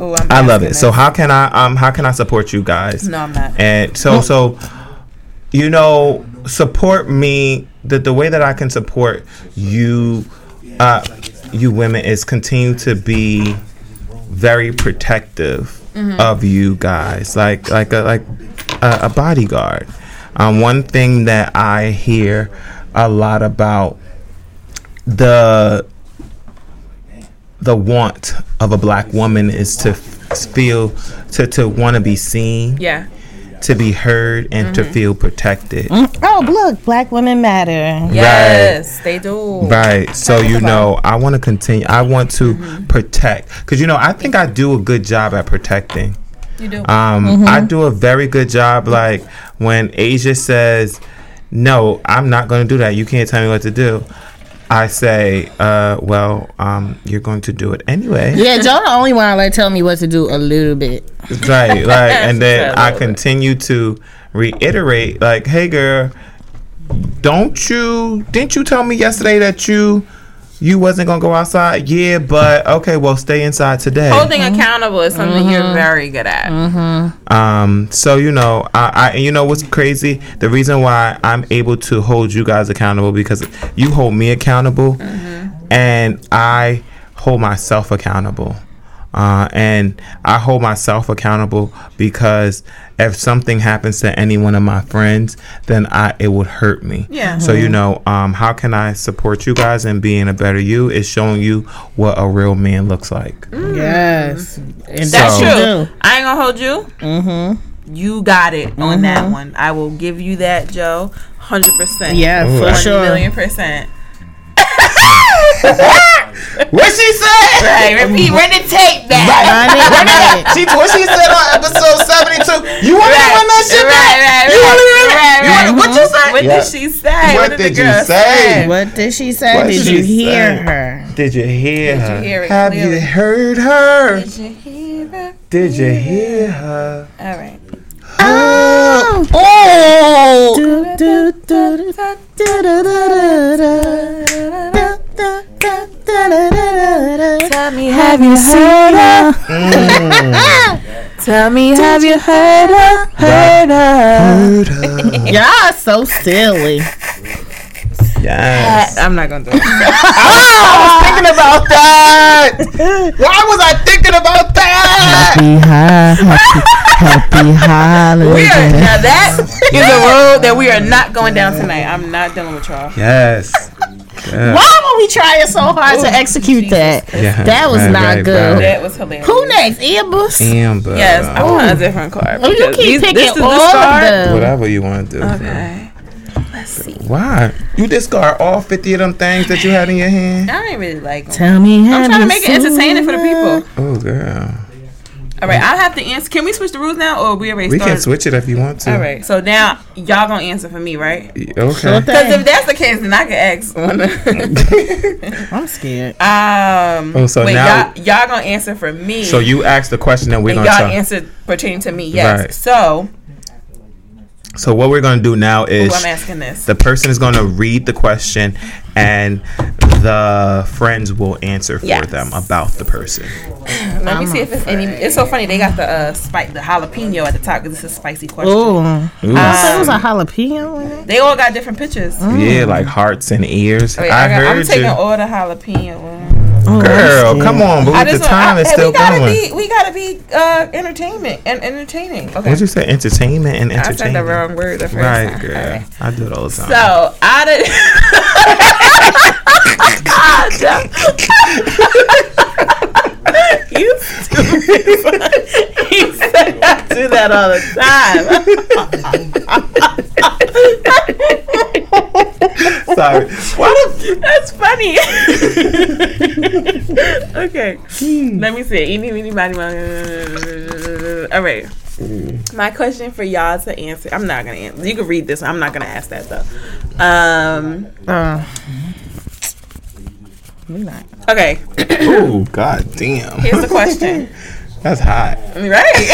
Oh, I'm love asking it. So how can I um how can I support you guys? No, I'm not. And so so you know support me the the way that I can support you uh you women is continue to be very protective Mm-hmm. of you guys like like a like a, a bodyguard. Um one thing that I hear a lot about the the want of a black woman is to f- feel to to want to be seen Yeah. To be heard and to mm-hmm. feel protected. Mm. Oh, look, black women matter. Yes, they do. right. So you about know i want to continue i want to mm-hmm. protect because you know i think i do a good job at protecting. You do. um mm-hmm. i do a very good job like when asia says no i'm not going to do that. You can't tell me what to do i say uh well um you're going to do it anyway Yeah, Joe the only one like tell me what to do a little bit. right like and then Said a i little bit. continue to reiterate like hey girl don't you didn't you tell me yesterday that you you wasn't gonna go outside? Yeah but okay well stay inside today. Holding mm-hmm. accountable is something you're mm-hmm. very good at. Mm-hmm. um so you know I, I you know what's crazy? The reason why i'm able to hold you guys accountable because you hold me accountable and i hold myself accountable uh, and I hold myself accountable because if something happens to any one of my friends, then I it would hurt me. Yeah. So you know, um, how can I support you guys in being a better you? Is showing you what a real man looks like. Yes. And That's So- true. I ain't gonna hold you. Mm-hmm. You got it on that one. I will give you that, Joe. Hundred percent. Yeah, Ooh, for I- One sure. million percent. What she said? Right. Repeat. Run the tape back. Run it, run it. She what she said on episode seventy two. You want to run that shit back? Right, right, You right, wanna run it? right, You wanna- right. What you say? What Yeah. did she say? What the did you girl say? What did she say? What did did you she hear say? her? Did you hear her? hear it Have clearly? you heard her? Did you hear her? Did you hear her? All right. Oh. Oh. Do, Tell me, have you heard her? Mm. Tell me, have you heard her? Heard her? Heard her. Y'all so silly. Yes. I'm not gonna do it. Ah, thinking about that. Why was I thinking about that? Happy holiday. We are now that is a road that we are not going down tonight. I'm not dealing with y'all. Yes. Why were we trying so hard to execute that? Yeah, That was right, not right, good. right. That was hilarious. Who next? Amber's? Amber. Yes, I want a different card. Oh, you keep these- picking this is all the of them. Whatever you want to do. Okay. Let's see. Why? You discard all 50 of them things that you had in your hand? I ain't really like them. Tell me how I'm trying to you make it entertaining for the people. Oh, girl. All right, I have to answer. Can we switch the rules now, or we already We started? can switch it if you want to. All right, so now y'all gonna answer for me, right? Okay. Sure Because if that's the case, then I can ask one. I'm scared. um, Oh, so wait, now- y'all, y'all gonna answer for me. So you ask the question and we're and going y'all to answer pertaining to me. Yes. Right. So So what we're going to do now ooh, is I'm asking this. the person is going to read the question and the friends will answer for Yes. them about the person. Let me see if it's any. It's so funny they got the uh, spike, the jalapeno at the top because this is a spicy question. Ooh. Ooh. I said it was a jalapeno. They all got different pictures. Yeah, like hearts and ears. Wait, I, I got, I'm heard taking you. all the jalapeno. Ones. Oh, Girl, come on, but I the just time want, is I, still we gotta going. be we gotta be uh, entertainment and entertaining. Okay, What'd you say? Entertainment and entertaining. I said the wrong word the first Right, time. girl. Alright. I do it all the time. So out of you stupid. he said I do that all the time. Sorry. What the That's funny. okay. Let me see. Miny, moe. All right. My question for y'all to answer. I'm not gonna answer. You can read this. I'm not gonna ask that though. Um. Uh, we not. Okay. Ooh, god damn. Here's the question. That's hot. Right.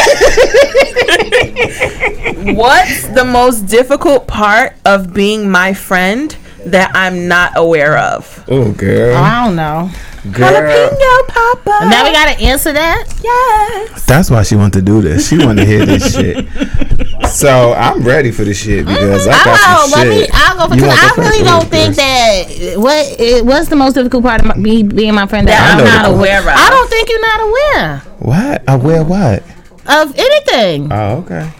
What's the most difficult part of being my friend that I'm not aware of? Oh, girl. I don't know. Girl. Jalapeno Papa. Now we gotta answer that. Yes. That's why she wanted to do this. She wanted to hear this shit. So I'm ready for the shit because I got Oh, some let me. shit. I'll go for You because I first? really don't think first. that what it, what's the most difficult part of my, me being my friend that That I'm I'm not not aware. aware of. I don't think you're not aware What? I wear what? of anything Oh, okay.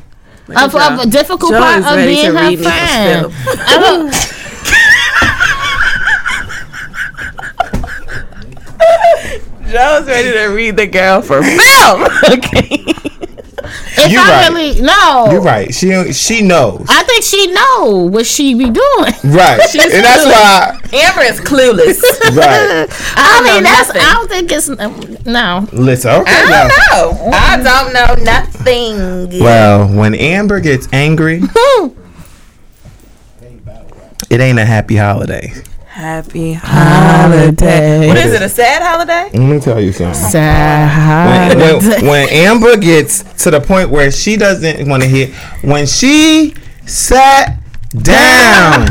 of, of a difficult Joe part of being her read me for friend. spill. I oh. don't- Joe's ready to read the girl for film. okay. If You I right. really no, You're right. She she knows. I think she know what she be doing. Right. and that's why. Amber is clueless. Right. I, don't mean, that's nothing. I don't think it's no. Listen. Okay. I now. don't know. I don't know nothing. Well, when Amber gets angry, it ain't a happy holiday. Happy holiday. What is it? A sad holiday? Let me tell you something. When, Sad. when, when Amber gets to the point where she doesn't want to hear, when she sat down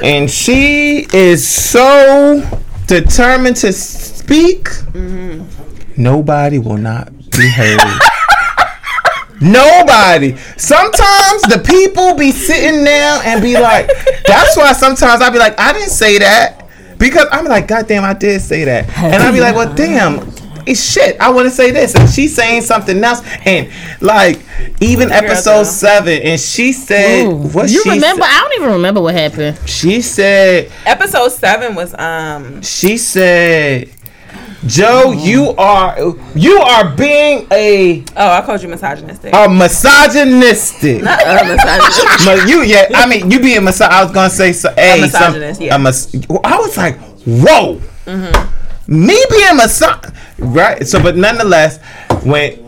and she is so determined to speak, mm-hmm. nobody will not be heard. Nobody. Sometimes the people be sitting there and be like, that's why sometimes I be like, I didn't say that. Because I'm like, God damn, I did say that. And I be like, well, damn, it's shit. I want to say this. And she's saying something else. And like, even episode seven, and she said, what you she remember? said- I don't even remember what happened. she said, Episode seven was um. she said, Joe, you are, you are being a, Oh, I called you misogynistic. a misogynistic. Uh, misogynist. But you, yeah, I mean, you being misog. I was gonna say so. Hey, misogynist, some, yeah. a mis- I was like, whoa, me being misog, right? So, but nonetheless, when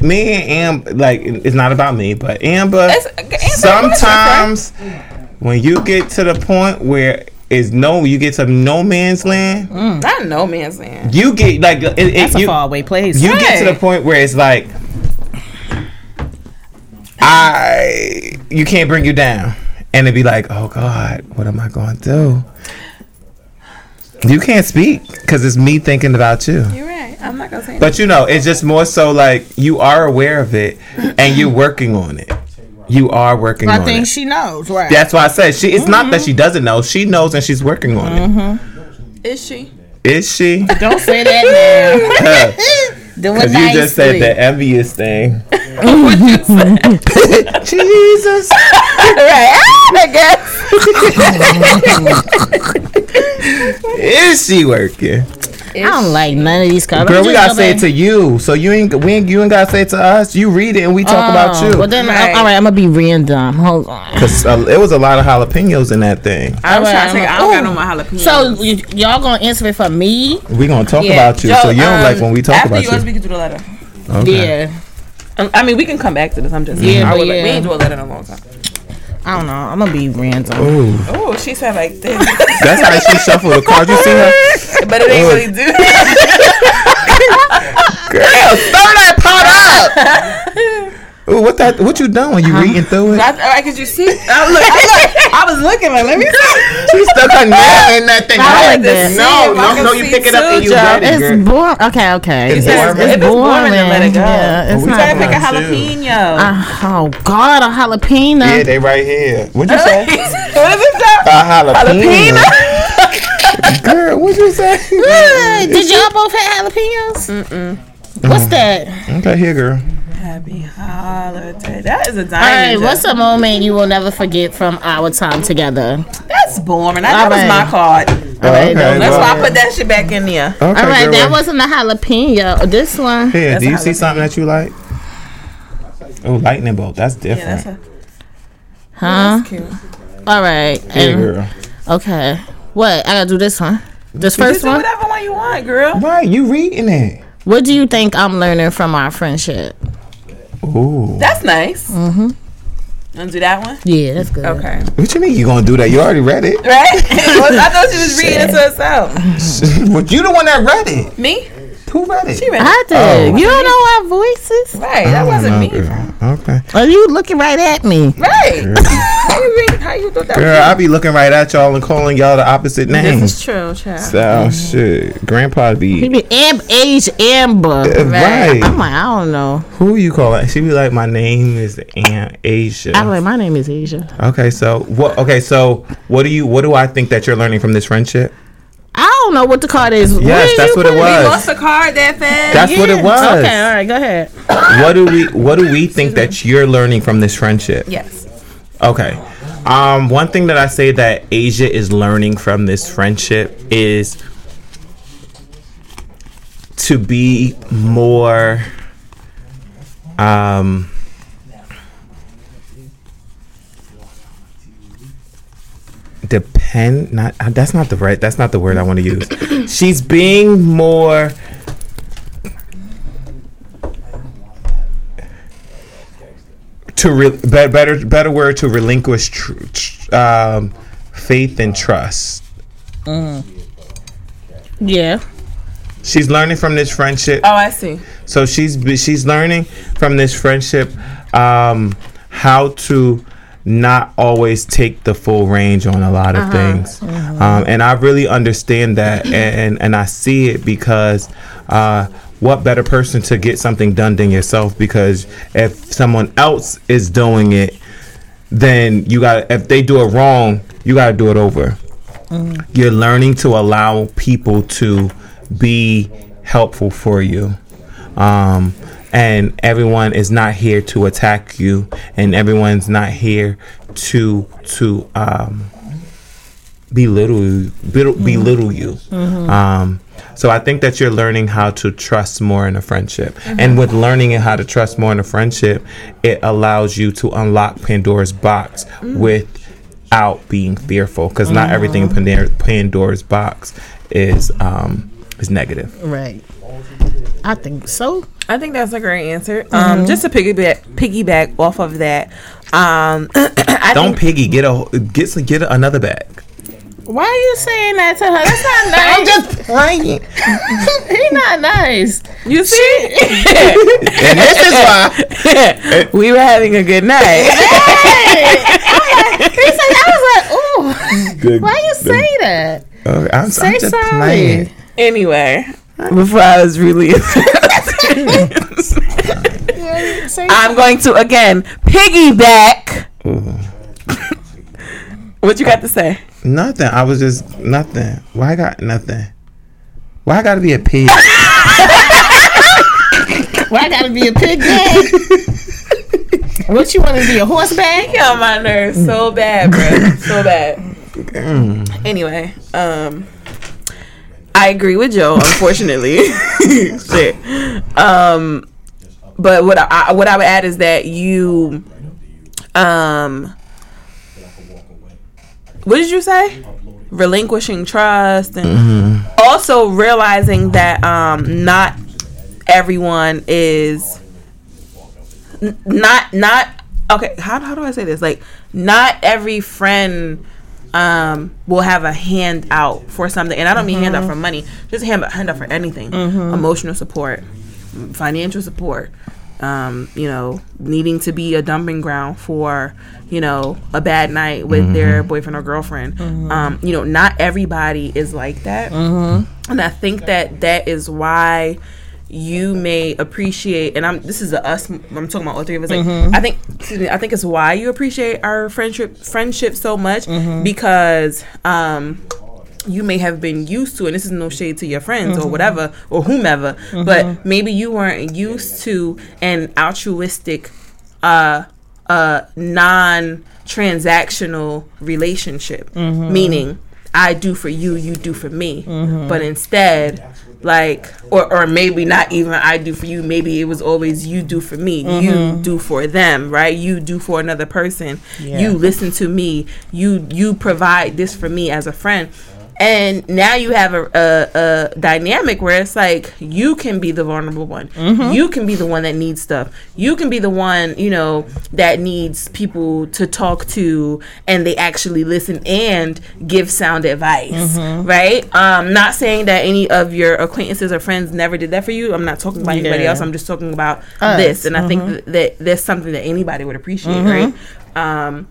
me and Amber, like, it's not about me, but Amber, It's- Amber, sometimes when you get to the point where is no, you get to no man's land, mm. Not no man's land. you get like it, it, That's a you, faraway place. you get to the point where it's like I you can't bring you down. And it'd be like, oh God, what am I going to do? You can't speak because it's me thinking about you. You're right. I'm not gonna say. But you know, it's just more so like you are aware of it and you're working on it. You are working I on think it. she knows, right? That's why I said she. It's not that mm-hmm. she doesn't know. She knows and she's working on it. Mm-hmm. Is she? Is she? Don't say that now. Because you just said the envious thing. Jesus. right. Ah, I guess. Is she working? I don't like none of these colors. Girl, we gotta say it to you. So you ain't we ain't, you ain't gotta say it to us. You read it and we talk about you. Oh, Well then, Right. all right, I'm gonna be random. Hold on. Cause uh, it was a lot of jalapenos in that thing. I was trying to Alright, think. I I'm don't got no more jalapenos. So y- y'all gonna answer it for me? We gonna talk Yeah. about you. so you don't um, like when we talk after about yours, you. we can do the letter. Okay. Yeah. Um, I mean, we can come back to this. I'm just Yeah, I but would like, we yeah. ain't do a letter in a long time. I don't know. I'm gonna be random. Oh, she said like this, that's how she shuffled the cards. You see her? but it ain't really do. Girl, throw that pot up. Ooh, what that? What you doing? You reading through it? I, I, could you see? I, look, I, look, I was looking like, let me see. She stuck her nail in that thing. I like No. No, See if I no, no. You pick it up and you Joe. read it, It's boring. Okay, okay. It's It's, boring. it's it's boring, then let it go. Yeah, it's We not. Gotta pick a jalapeno. Uh, oh God, a jalapeno. Yeah, they right here. What'd you say? what is it? A jalapeno. Girl, what'd you say? What? Did y'all both have jalapenos? Mm-mm. What's that? Okay, here, girl. Happy holiday. That is a diamond. All right, what's a moment you will never forget from our time together? That's boring. That, All that was my card. All right, okay, then. That's well- why I put that shit back in there. Okay, All right, that well, wasn't a jalapeno. This one. Here, That's do you see something that you like? Oh, lightning bolt. That's Yeah, different. that's, a, Huh? that's. All right. here, and- girl. okay. What? I gotta do this one. This You first do one. whatever one you want, girl. Right, you reading it. What do you think I'm learning from our friendship? Ooh. That's nice. Mm-hmm. Want to do that one? Yeah, that's good. Okay. What you mean you gonna do that? You already read it. Right? Well, I thought she was reading it to herself. but you the one that read it. Me? Who read it? She read it. I did. Oh. You don't know our voices? Right. That wasn't me. girl. Okay. Are you looking right at me? Right. how you read? How you thought that? Girl, I be looking right at y'all and calling y'all the opposite name. names. This is true, child. So shit, Grandpa He be be Am- age Amber. Uh, right. I'm like, I don't know. Who you calling? She be like, my name is Aunt Asia. I'm like, my name is Asia. Okay, so what? Okay, so what do you? What do I think that you're learning from this friendship? I don't know what the card is. Yes, that's what it put You was. lost a card that fast. That's what it was. Okay, all right, go ahead. What do we? What do we think that you're learning from this friendship? yes. Okay. Um, one thing that I say that Asia is learning from this friendship is to be more um depend not uh, that's not the right that's not the word I want to use. She's being more to re- be- better better word to relinquish tr- tr- um, faith and trust. Yeah. She's learning from this friendship. Oh, I see. So she's she's learning from this friendship um, how to not always take the full range on a lot of things, um, and I really understand that, and and I see it because. Uh, what better person to get something done than yourself? Because if someone else is doing it, then you got if they do it wrong, you got to do it over. You're learning to allow people to be helpful for you. Um, and everyone is not here to attack you, and everyone's not here to to um, belittle belittle, belittle you. Um, so I think that you're learning how to trust more in a friendship, and with learning how to trust more in a friendship, it allows you to unlock Pandora's box without being fearful, because not everything in Pandora- Pandora's box is um, is negative. Right. I think so. I think that's a great answer. Um, just to piggyback piggyback off of that. Um, I Don't think, piggy get a get get anothy bag. Why are you saying that to her? That's not nice. I'm just playing, He's not nice. you see, and this is why. we were having a good night. He said, I was like, ooh. Good. Why you say that? Uh, okay, I'm, Say I'm just sorry. playing. anyway, before I was really, Say I'm going to again piggyback. Mm-hmm. What you got to say? Nothing. I was just nothing. Why I got nothing? Why I gotta be a pig? Why I gotta be a pig bag? what you want to be a horse bag? Get on my nerves so bad, bro. So bad. Anyway, um, I agree with Joe. Unfortunately, shit. Um, but what I what I would add is that you, um, what did you say? Relinquishing trust and also realizing that um, not everyone is n- not not okay. How how do I say this? Like not every friend um will have a hand out for something and i don't mean hand out for money just hand, hand out for anything emotional support financial support um you know needing to be a dumping ground for you know a bad night with their boyfriend or girlfriend. Um you know not everybody is like that. And i think that that is why you may appreciate and i'm this is a us i'm talking about all three of us like i think excuse me, i think it's why you appreciate our friendship friendship so much because um you may have been used to and this is no shade to your friends or whatever or whomever but maybe you weren't used to an altruistic uh uh non transactional relationship meaning i do for you you do for me. But instead like or or maybe not even i do for you maybe it was always you do for me. You do for them right? You do for another person. You listen to me. You you provide this for me as a friend and now you have a, a, a dynamic where it's like you can be the vulnerable one. You can be the one that needs stuff. You can be the one you know that needs people to talk to and they actually listen and give sound advice right? Um not saying that any of your acquaintances or friends never did that for you. I'm not talking about anybody else. I'm just talking about Us. this. And i think th- that that's something that anybody would appreciate right? Um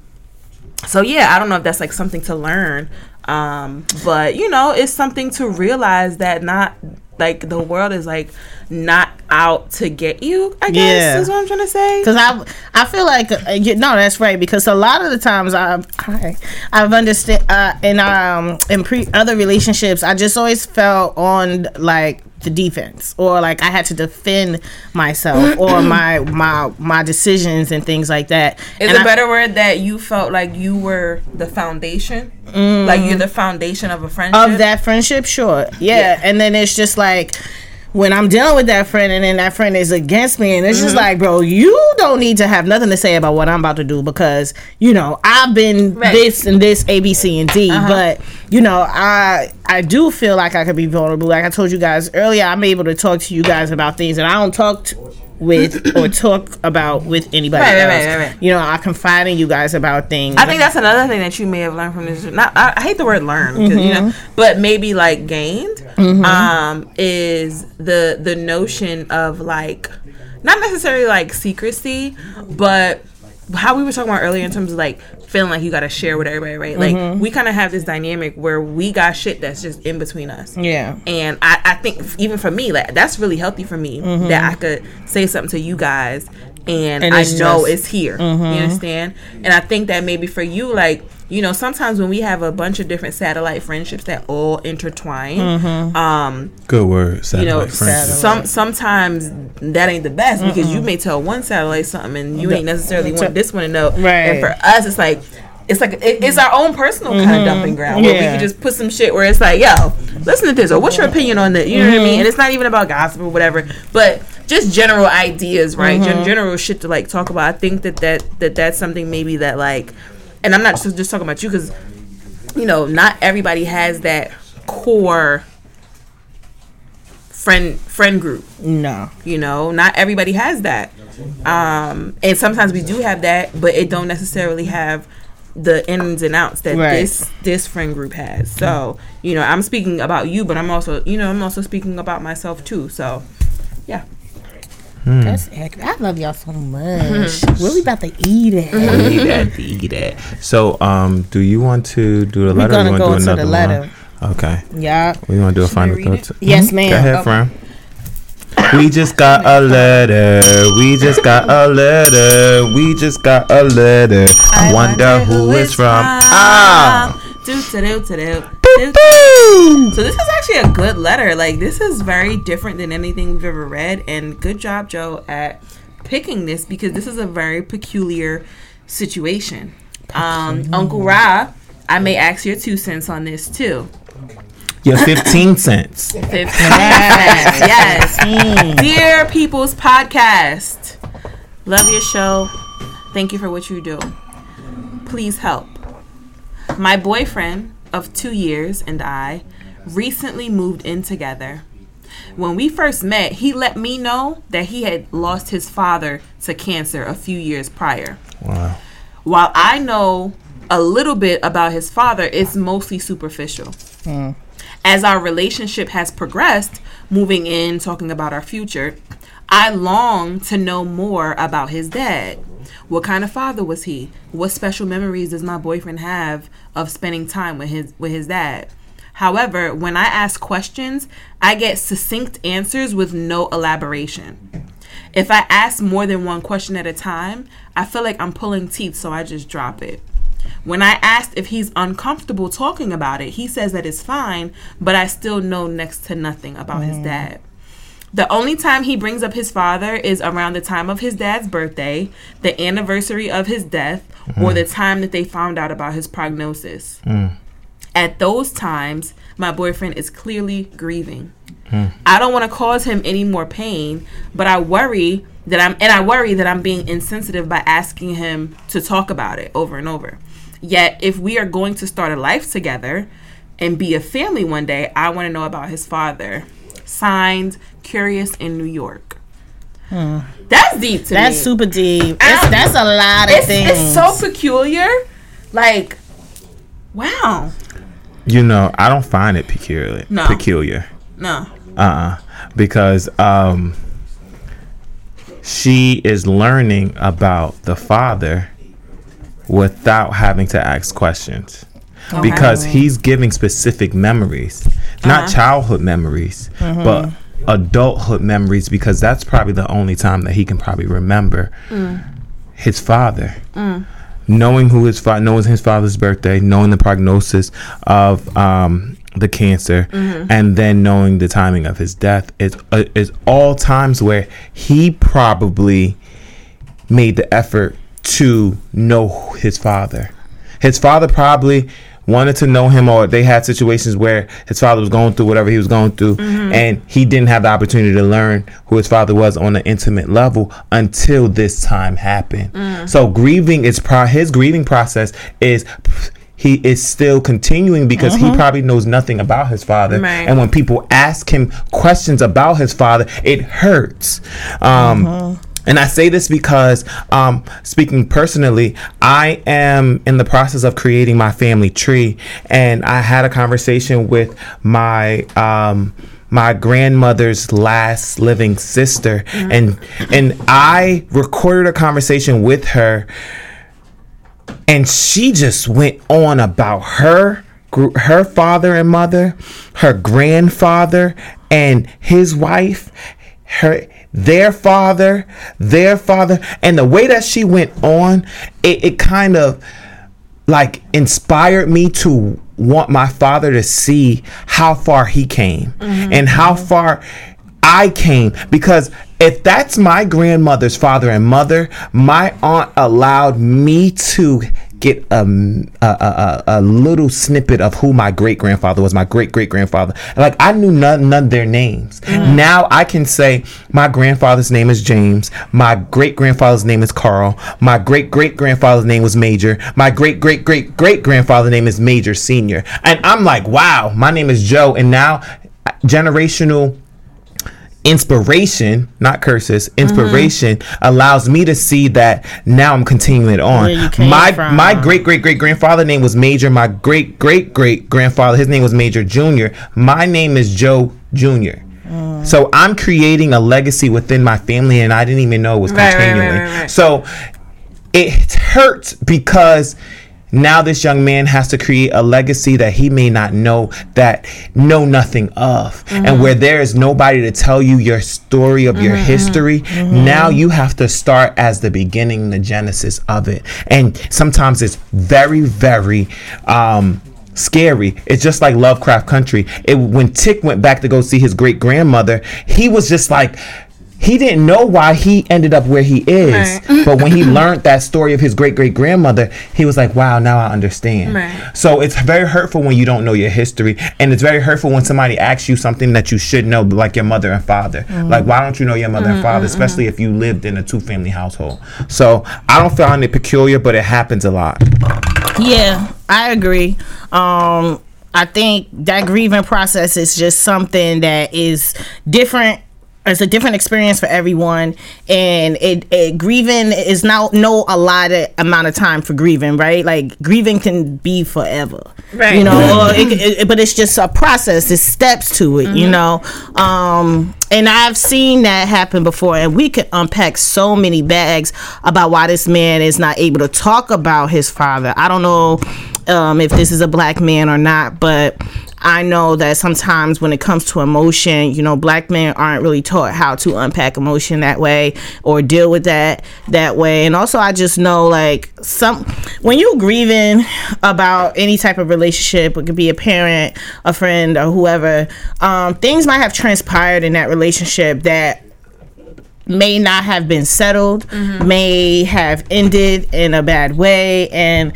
so yeah i don't know if that's like something to learn um but you know it's something to realize that not like the world is like not out to get you i guess Yeah. is what i'm trying to say Because I, I feel like uh, you, no, that's right. Because a lot of the times I've, I, I've understood uh, in um in pre other relationships, I just always felt on like the defense, or like I had to defend myself or my my my decisions and things like that. is And a I- better word that you felt like you were the foundation? Like you're mm. the foundation of a friendship? Of that friendship, sure, yeah. And then it's just like when I'm dealing with that friend, and then that friend is against me, and it's Mm-hmm. just like, bro, you don't need to have nothing to say about what I'm about to do because you know I've been Right. this and this, A, B, C, and D. Uh-huh. But you know, I I do feel like I could be vulnerable. Like I told you guys earlier, I'm able to talk to you guys about things that I don't talk to with or talk about with anybody Right, else. right, right. You know, I confide in you guys about things. I think that's another thing that you may have learned from this. Not, I, I hate the word learn, 'cause, you know, but maybe like gained um, is the the notion of like not necessarily like secrecy, but how we were talking about earlier in terms of like feeling like you got to share with everybody, right? Like mm-hmm. we kind of have this dynamic where we got shit that's just in between us. yeah. And I, I think even for me, like that's really healthy for me mm-hmm. that I could say something to you guys and, And I know just- it's here. You mm-hmm. understand? And I think that maybe for you, like, you know, sometimes when we have a bunch of different satellite friendships that all intertwine, um, Good word. you know, friendship. some sometimes that ain't the best because you may tell one satellite something and you ain't necessarily want this one to know. Right. And for us, it's like it's like it, it's our own personal kind of dumping ground where we Yeah. can just put some shit where it's like, yo, listen to this or what's your opinion on that? You know what I mean? And it's not even about gossip or whatever, but just general ideas, right? Gen- general shit to like talk about. I think that that that that's something maybe that like, and I'm not just just talking about you because you know not everybody has that core friend friend group. No. you know not everybody has that. Um and sometimes we do have that but it don't necessarily have the ins and outs that Right. this this friend group has. So you know i'm speaking about you but i'm also you know i'm also speaking about myself too. So yeah That's accurate. I love y'all so much. Where we about to eat it? eat that, eat that. So, um, do you want to do the letter? or gonna you go want to do into the another letter. one? Okay. Yeah. We want to do a final read it? thought. Yes, Mhm. ma'am. Go ahead, Fran. We just got a letter. We just got a letter. We just got a letter. I wonder who it's from. Ah. Do, do, do, do, do. So this is actually a good letter. Like this is very different than anything we've ever read, and good job, Joe, at picking this because this is a very peculiar situation. Um, Uncle Ra, I may ask your two cents on this too. Your 15 cents. 15 cents. Yes. Dear People's Podcast, love your show. Thank you for what you do. Please help. My boyfriend of two years and I recently moved in together. When we first met, he let me know that he had lost his father to cancer a few years prior. Wow. While I know a little bit about his father, it's mostly superficial. Hmm. As our relationship has progressed, moving in, talking about our future, I long to know more about his dad. What kind of father was he? What special memories does my boyfriend have of spending time with his with his dad? However, when I ask questions, I get succinct answers with no elaboration. If I ask more than one question at a time, I feel like I'm pulling teeth, so I just drop it. When I asked if he's uncomfortable talking about it, he says that it's fine, but I still know next to nothing about his mm-hmm. dad. The only time he brings up his father is around the time of his dad's birthday, the anniversary of his death, or mm-hmm. the time that they found out about his prognosis. Mm. At those times, my boyfriend is clearly grieving. Mm. I don't want to cause him any more pain, but I worry that I'm and I worry that I'm being insensitive by asking him to talk about it over and over. Yet, if we are going to start a life together and be a family one day, I want to know about his father. Signed, Curious in New York. Mm. That's deep to That's me. super deep. Ow. It's, that's a lot of it's, things. it's so peculiar. Like, wow. You know, I don't find it peculiar. No. Peculiar. No. Uh-uh. Because um she is learning about the father without having to ask questions. Because he's giving specific memories. Not uh-huh. childhood memories, mm-hmm. but adulthood memories because that's probably the only time that he can probably remember his father. Knowing who his father, knowing his father's birthday, knowing the prognosis of um, the cancer, and then knowing the timing of his death is uh, is all times where he probably made the effort to know his father. His father probably wanted to know him, or they had situations where his father was going through whatever he was going through, mm-hmm. and he didn't have the opportunity to learn who his father was on an intimate level until this time happened. Mm. So grieving is pro- his grieving process is. He is still continuing because he mm-hmm. probably knows nothing about his father, Right. and when people ask him questions about his father, it hurts. Um, mm-hmm. And I say this because, um, speaking personally, I am in the process of creating my family tree, and I had a conversation with my um, my grandmother's last living sister, and and I recorded a conversation with her. And she just went on about her her father and mother her grandfather and his wife her their father their father and the way that she went on it, it kind of like inspired me to want my father to see how far he came mm-hmm. and how far I came. Because if that's my grandmother's father and mother, my aunt allowed me to get a, a, a, a little snippet of who my great grandfather was, my great great grandfather. Like I knew none, none of their names. Mm. Now I can say my grandfather's name is James, my great grandfather's name is Carl, my great great grandfather's name was Major, my great great great great grandfather's name is Major Senior. And I'm like, wow, my name is Joe. And now uh, generational inspiration, not curses, inspiration allows me to see that now I'm continuing it on. Where you came my from. my great great great grandfather name was Major. My great great great grandfather, his name was Major Junior. My name is Joe Junior. Mm. So I'm creating a legacy within my family, and I didn't even know it was Right, right, continuing. right, right. So it hurts because now this young man has to create a legacy that he may not know that know nothing of. Mm-hmm. and where there is nobody to tell you your story of Mm-hmm, your history now you have to start as the beginning the genesis of it. And sometimes it's very very um scary. It's just like lovecraft country. It when Tic went back to go see his great grandmother he was just like he didn't know why he ended up where he is. Right. But when he learned that story of his great great grandmother, he was like, wow, now I understand. Right. So it's very hurtful when you don't know your history. And it's very hurtful when somebody asks you something that you should know, like your mother and father. Mm-hmm. Like, why don't you know your mother and father, especially if you lived in a two family household? So I don't find it peculiar, but it happens a lot. Yeah, I agree. Um, I think that grieving process is just something that is different. It's a different experience for everyone, and it, it grieving is not no allotted amount of time for grieving, right? Like grieving can be forever, Right. You know, or it, it, but it's just a process. There's steps to it, you know. Um, and I've seen that happen before, and we could unpack so many bags about why this man is not able to talk about his father. I don't know um, if this is a black man or not, but I know that sometimes when it comes to emotion, you know, black men aren't really taught how to unpack emotion that way or deal with that that way. And also, I just know like some when you're grieving about any type of relationship, it could be a parent, a friend, or whoever. Um, things might have transpired in that relationship that may not have been settled, may have ended in a bad way, and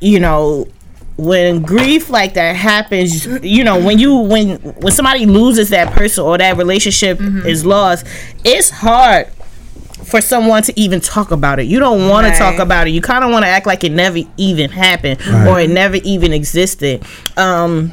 you know when grief like that happens you know when you when when somebody loses that person or that relationship is lost it's hard for someone to even talk about it. You don't want Right. to talk about it. You kind of want to act like it never even happened or it never even existed. Um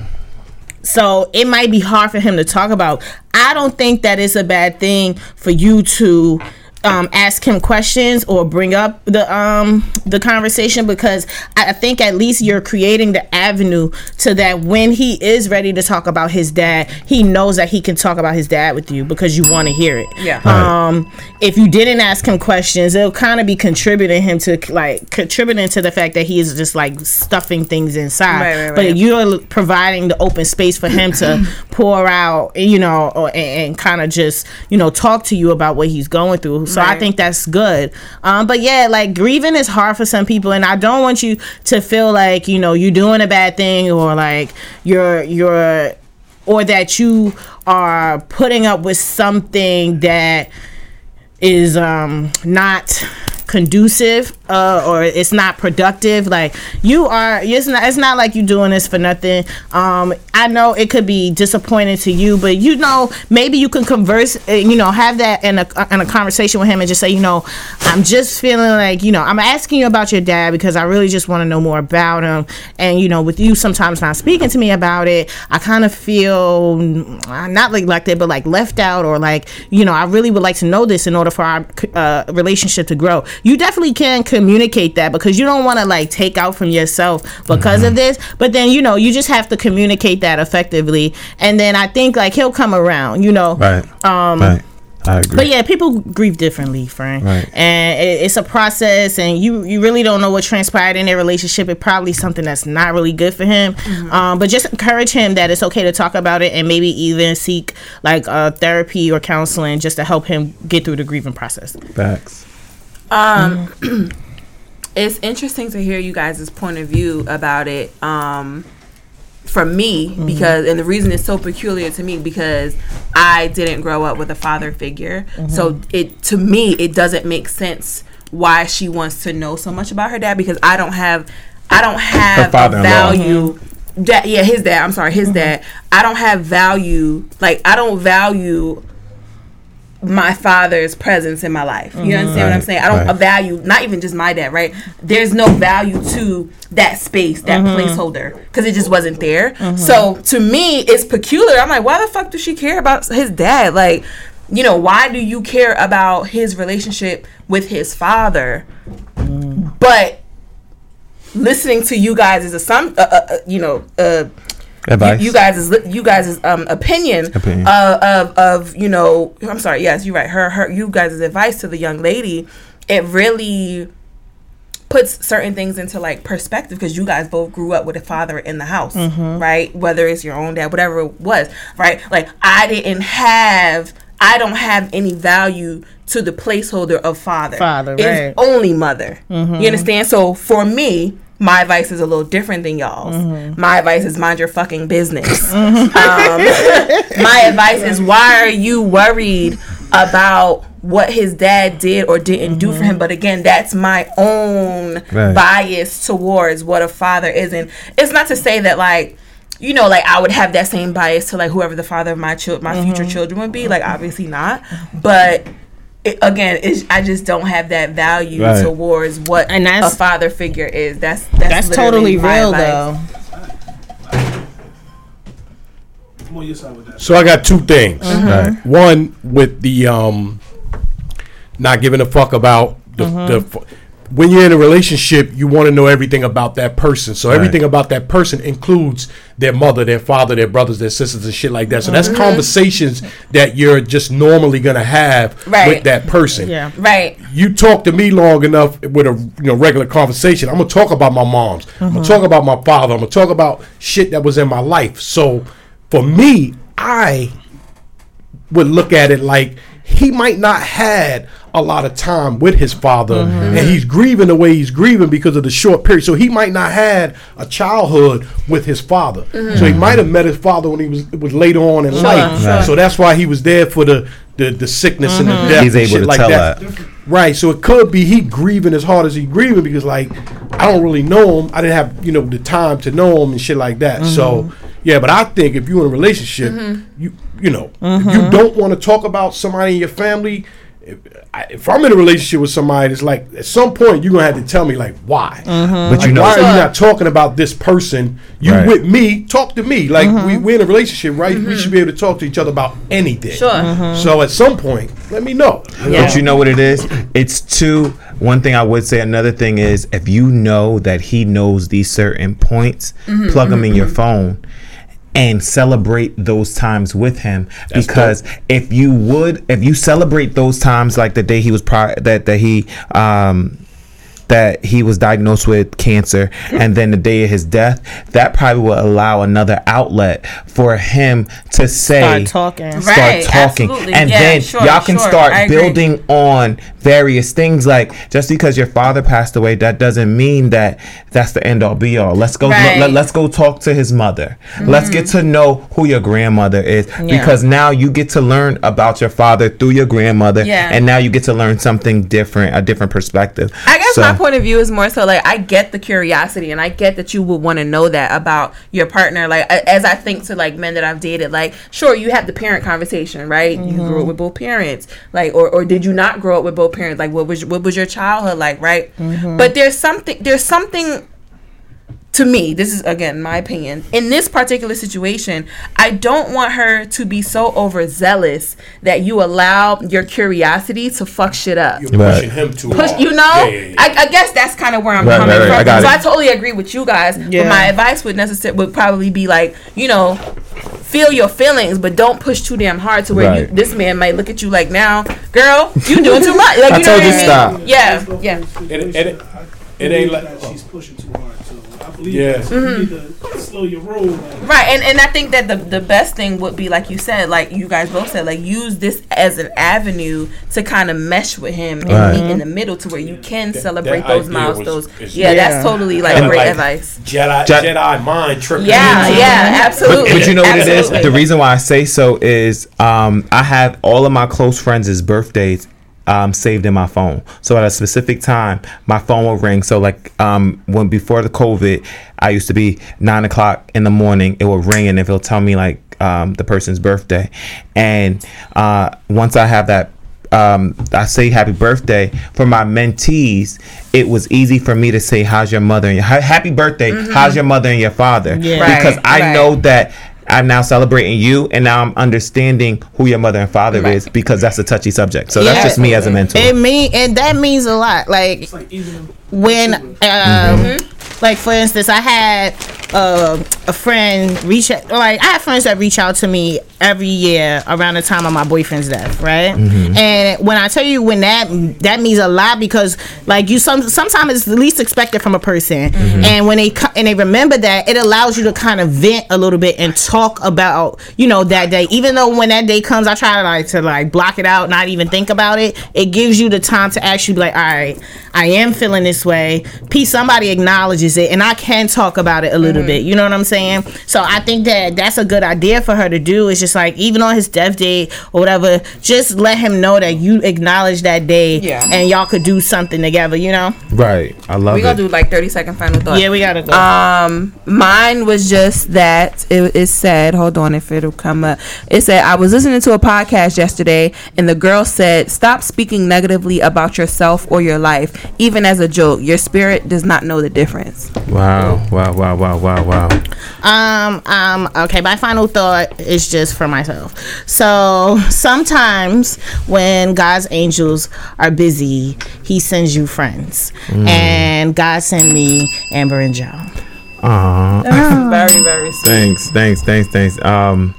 so it might be hard for him to talk about. I don't think that it's a bad thing for you to um, ask him questions or bring up the um, the conversation because I I think at least you're creating the avenue to that when he is ready to talk about his dad, he knows that he can talk about his dad with you because you want to hear it. Yeah. Um, if you didn't ask him questions, it'll kind of be contributing him to like contributing to the fact that he is just like stuffing things inside. Right, right, But right. you're providing the open space for him to pour out, you know, or, and, and kind of just, you know, talk to you about what he's going through. So I think that's good. Um, but yeah, like grieving is hard for some people, and I don't want you to feel like you know you're doing a bad thing or like you're you're or that you are putting up with something that is um not conducive uh, or it's not productive like you are it's not it's not like you're doing this for nothing. Um i know it could be disappointing to you but you know maybe you can converse uh, you know have that in a in a conversation with him and just say you know i'm just feeling like you know i'm asking you about your dad because i really just want to know more about him. And you know with you sometimes not speaking to me about it i kind of feel mm, not neglected but like left out or like you know i really would like to know this in order for our uh, relationship to grow. You definitely can communicate that because you don't want to like take out from yourself because of this but then you know you just have to communicate that effectively and then i think like he'll come around you know Right. um right. I agree. but yeah, people grieve differently, friend. Right. And it, it's a process, and you you really don't know what transpired in their relationship. It probably something that's not really good for him. Um, but just encourage him that it's okay to talk about it, and maybe even seek like uh, therapy or counseling just to help him get through the grieving process. Facts. Um, it's interesting to hear you guys' point of view about it. Um, from me, mm-hmm. because and the reason it's so peculiar to me because I didn't grow up with a father figure, so mm-hmm. it to me it doesn't make sense why she wants to know so much about her dad because I don't have I don't have value. Mm-hmm. That yeah, his dad. I'm sorry, his dad. I don't have value. Like I don't value my father's presence in my life. You understand what I'm saying? I don't right. value not even just my dad, right? There's no value to that space, that placeholder, because it just wasn't there. So to me, it's peculiar. I'm like, why the fuck does she care about his dad? Like, you know, why do you care about his relationship with his father? But listening to you guys is a some, uh, uh, you know, uh, Advice. you, you guys is you guys' um opinion, Opinion. Uh, of of you know I'm sorry yes you're right. Her her you guys' advice to the young lady it really puts certain things into like perspective because you guys both grew up with a father in the house right? Whether it's your own dad whatever it was right? Like I didn't have I don't have any value to the placeholder of father. Father, it's right. only mother. You understand? So for me my advice is a little different than y'all's. Mm-hmm. My advice is mind your fucking business. Mm-hmm. Um, my advice is why are you worried about what his dad did or didn't do for him. Mm-hmm. But again, that's my own Right. bias towards what a father is. And it's not to say that like you know, like I would have that same bias to like whoever the father of my child, my future children would be. Like obviously not, but it, again, it's, I just don't have that value Right. towards what And that's- a father figure is. That's that's, That's totally real life. though. I'm on your side with that. So I got two things. Right. One with the um, not giving a fuck about the, the fu- when you're in a relationship, you want to know everything about that person. So everything about that person includes their mother, their father, their brothers, their sisters, and shit like that. So that's mm-hmm. conversations that you're just normally gonna have Right. with that person. Yeah. Right. you talk to me long enough with a you know regular conversation, I'm gonna talk about my moms. I'm gonna mm-hmm. talk about my father. I'm gonna talk about shit that was in my life. So for me, I would look at it like he might not had a lot of time with his father mm-hmm. and he's grieving the way he's grieving because of the short period so he might not had a childhood with his father so he mm-hmm. might have met his father when he was was later on in life sure. so that's why he was there for the the, the sickness and the mm-hmm. death He's and able shit to like tell that. that. Right, so it could be he grieving as hard as he grieving because like I don't really know him. I didn't have you know the time to know him and shit like that. So yeah, but I think if you're in a relationship, you you know if you don't want to talk about somebody in your family. If, I, if I'm in a relationship with somebody, it's like at some point you're gonna have to tell me like why. Mm-hmm. But Like, you know, why are you not talking about this person? You Right. with me? Talk to me. Like we, mm-hmm. we're in a relationship, right? We mm-hmm. should be able to talk to each other about anything. Sure. So at some point, let me know. But you know what it is? It's two. One thing I would say. Another thing is if you know that he knows these certain points, Mm-hmm, plug them in your phone and celebrate those times with him. because if you would, if you celebrate those times like the day he was pri- that that he um that he was diagnosed with cancer and then the day of his death that probably will allow another outlet for him to say Start talking. start Right, talking absolutely. and Yeah, then sure, y'all can sure. start building on various things like just because your father passed away that doesn't mean that that's the end all be all let's go Right. let, us go talk to his mother let's get mm-hmm. to know who your grandmother is because now you get to learn about your father through your grandmother Yeah. and now you get to learn something different a different perspective I guess So- my point of view is more so like I get the curiosity and I get that you would want to know that about your partner. Like as I think to like men that I've dated, like sure you have the parent conversation, right? You grew up mm-hmm. with both parents, like or or did you not grow up with both parents? Like what was what was your childhood like, right? Mm-hmm. But there's something there's something to me, this is again my opinion. In this particular situation, I don't want her to be so overzealous that you allow your curiosity to fuck shit up You're Right. pushing him too push hard. you know Yeah, yeah, yeah. I, I guess that's kind of where i'm Right, coming right, right. I from got so it. i totally agree with you guys Yeah. but my advice would necessarily would probably be like you know feel your feelings but don't push too damn hard to where you, this man might look at you like now girl you doing too much like I you know told what you I mean? stop. yeah yeah It- it- I it ain't like- oh. she's pushing too hard too. I believe Yeah. that. So you need to slow your roll. Like, Right, and, and I think that the the best thing would be like you said, like you guys both said, like use this as an avenue to kind of mesh with him and Right. meet in the middle to where you can celebrate that those idea was- milestones. yeah, Yeah. that's totally like Kinda great like advice. Jedi, Je- Jedi mind tripping. Yeah, into- yeah, absolutely. But, but you know what it is? The reason why I say so is um, I have all of my close friends' birthdays um, saved in my phone. So at a specific time, my phone will ring. So like um, when before the COVID, I used to be nine o'clock in the morning. It will ring and it'll tell me like um, the person's birthday. And uh, once I have that um, I say happy birthday for my mentees. It was easy for me to say, "How's your mother?" and your, Happy birthday. How's your mother and your father? Yeah. Because I right. know that I'm now celebrating you, and now I'm understanding who your mother and father is because that's a touchy subject. So that's just me as a mentor. It mean and that means a lot. Like it's like even when um Mm-hmm. like for instance i had uh, a friend reach out like i have friends that reach out to me every year around the time of my boyfriend's death right? And when i tell you when that that means a lot because like you some sometimes it's the least expected from a person. And when they and they remember that it allows you to kind of vent a little bit and talk about you know that day. Even though when that day comes i try to like to like block it out not even think about it. It gives you the time to actually be like all right i am feeling this way peace somebody acknowledges it and i can talk about it a little little bit. You know what I'm saying? So I think that that's a good idea for her to do. It's just like even on his death day or whatever, just let him know that you acknowledge that day, Yeah. and y'all could do something together. You know? Right. I love We it. gonna do like thirty second final thought. Yeah, we gotta go. Um, mine was just that it, it said, hold on if it'll come up. It said, I was listening to a podcast yesterday and the girl said, Stop speaking negatively about yourself or your life, even as a joke. Your spirit does not know the difference. wow. Wow. Wow. Wow. Wow. Wow. Um, um, okay, my final thought is just for myself. So sometimes when God's angels are busy, he sends you friends. And God sent me Amber and Joe. Aw. very, very sweet. Thanks, thanks, thanks, thanks. Um,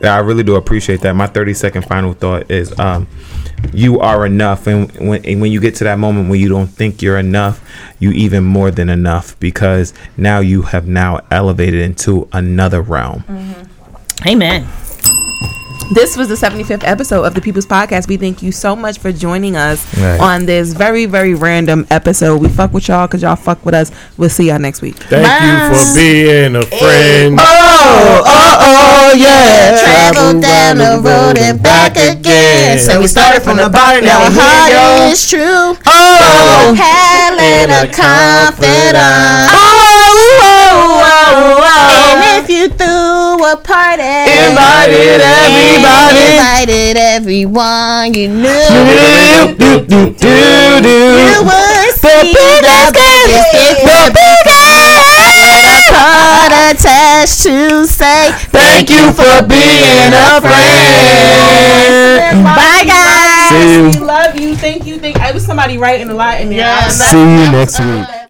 yeah, I really do appreciate that. My thirty second final thought is, um, you are enough, and when and when you get to that moment when you don't think you're enough, you even more than enough because now you have now elevated into another realm. Amen. This was the 75th episode of the People's Podcast. We thank you so much for joining us Right. on this very, very random episode. We fuck with y'all because y'all fuck with us. We'll see y'all next week. Thank you for being a friend. Oh, oh, oh, yeah. Travel down the road and back again. So we started from the bottom, now Now our here heart we is true. Oh, hell and a confidant. Oh, oh, oh, and if you threw a party, invited everybody, invited everyone you knew. Do, do, do, do, do. You would see the biggest, the biggest card attached to say thank you for being a friend. Bye guys. See you. We love you. Thank you. Thank. I was somebody writing a lot in there. Yes. See you next week.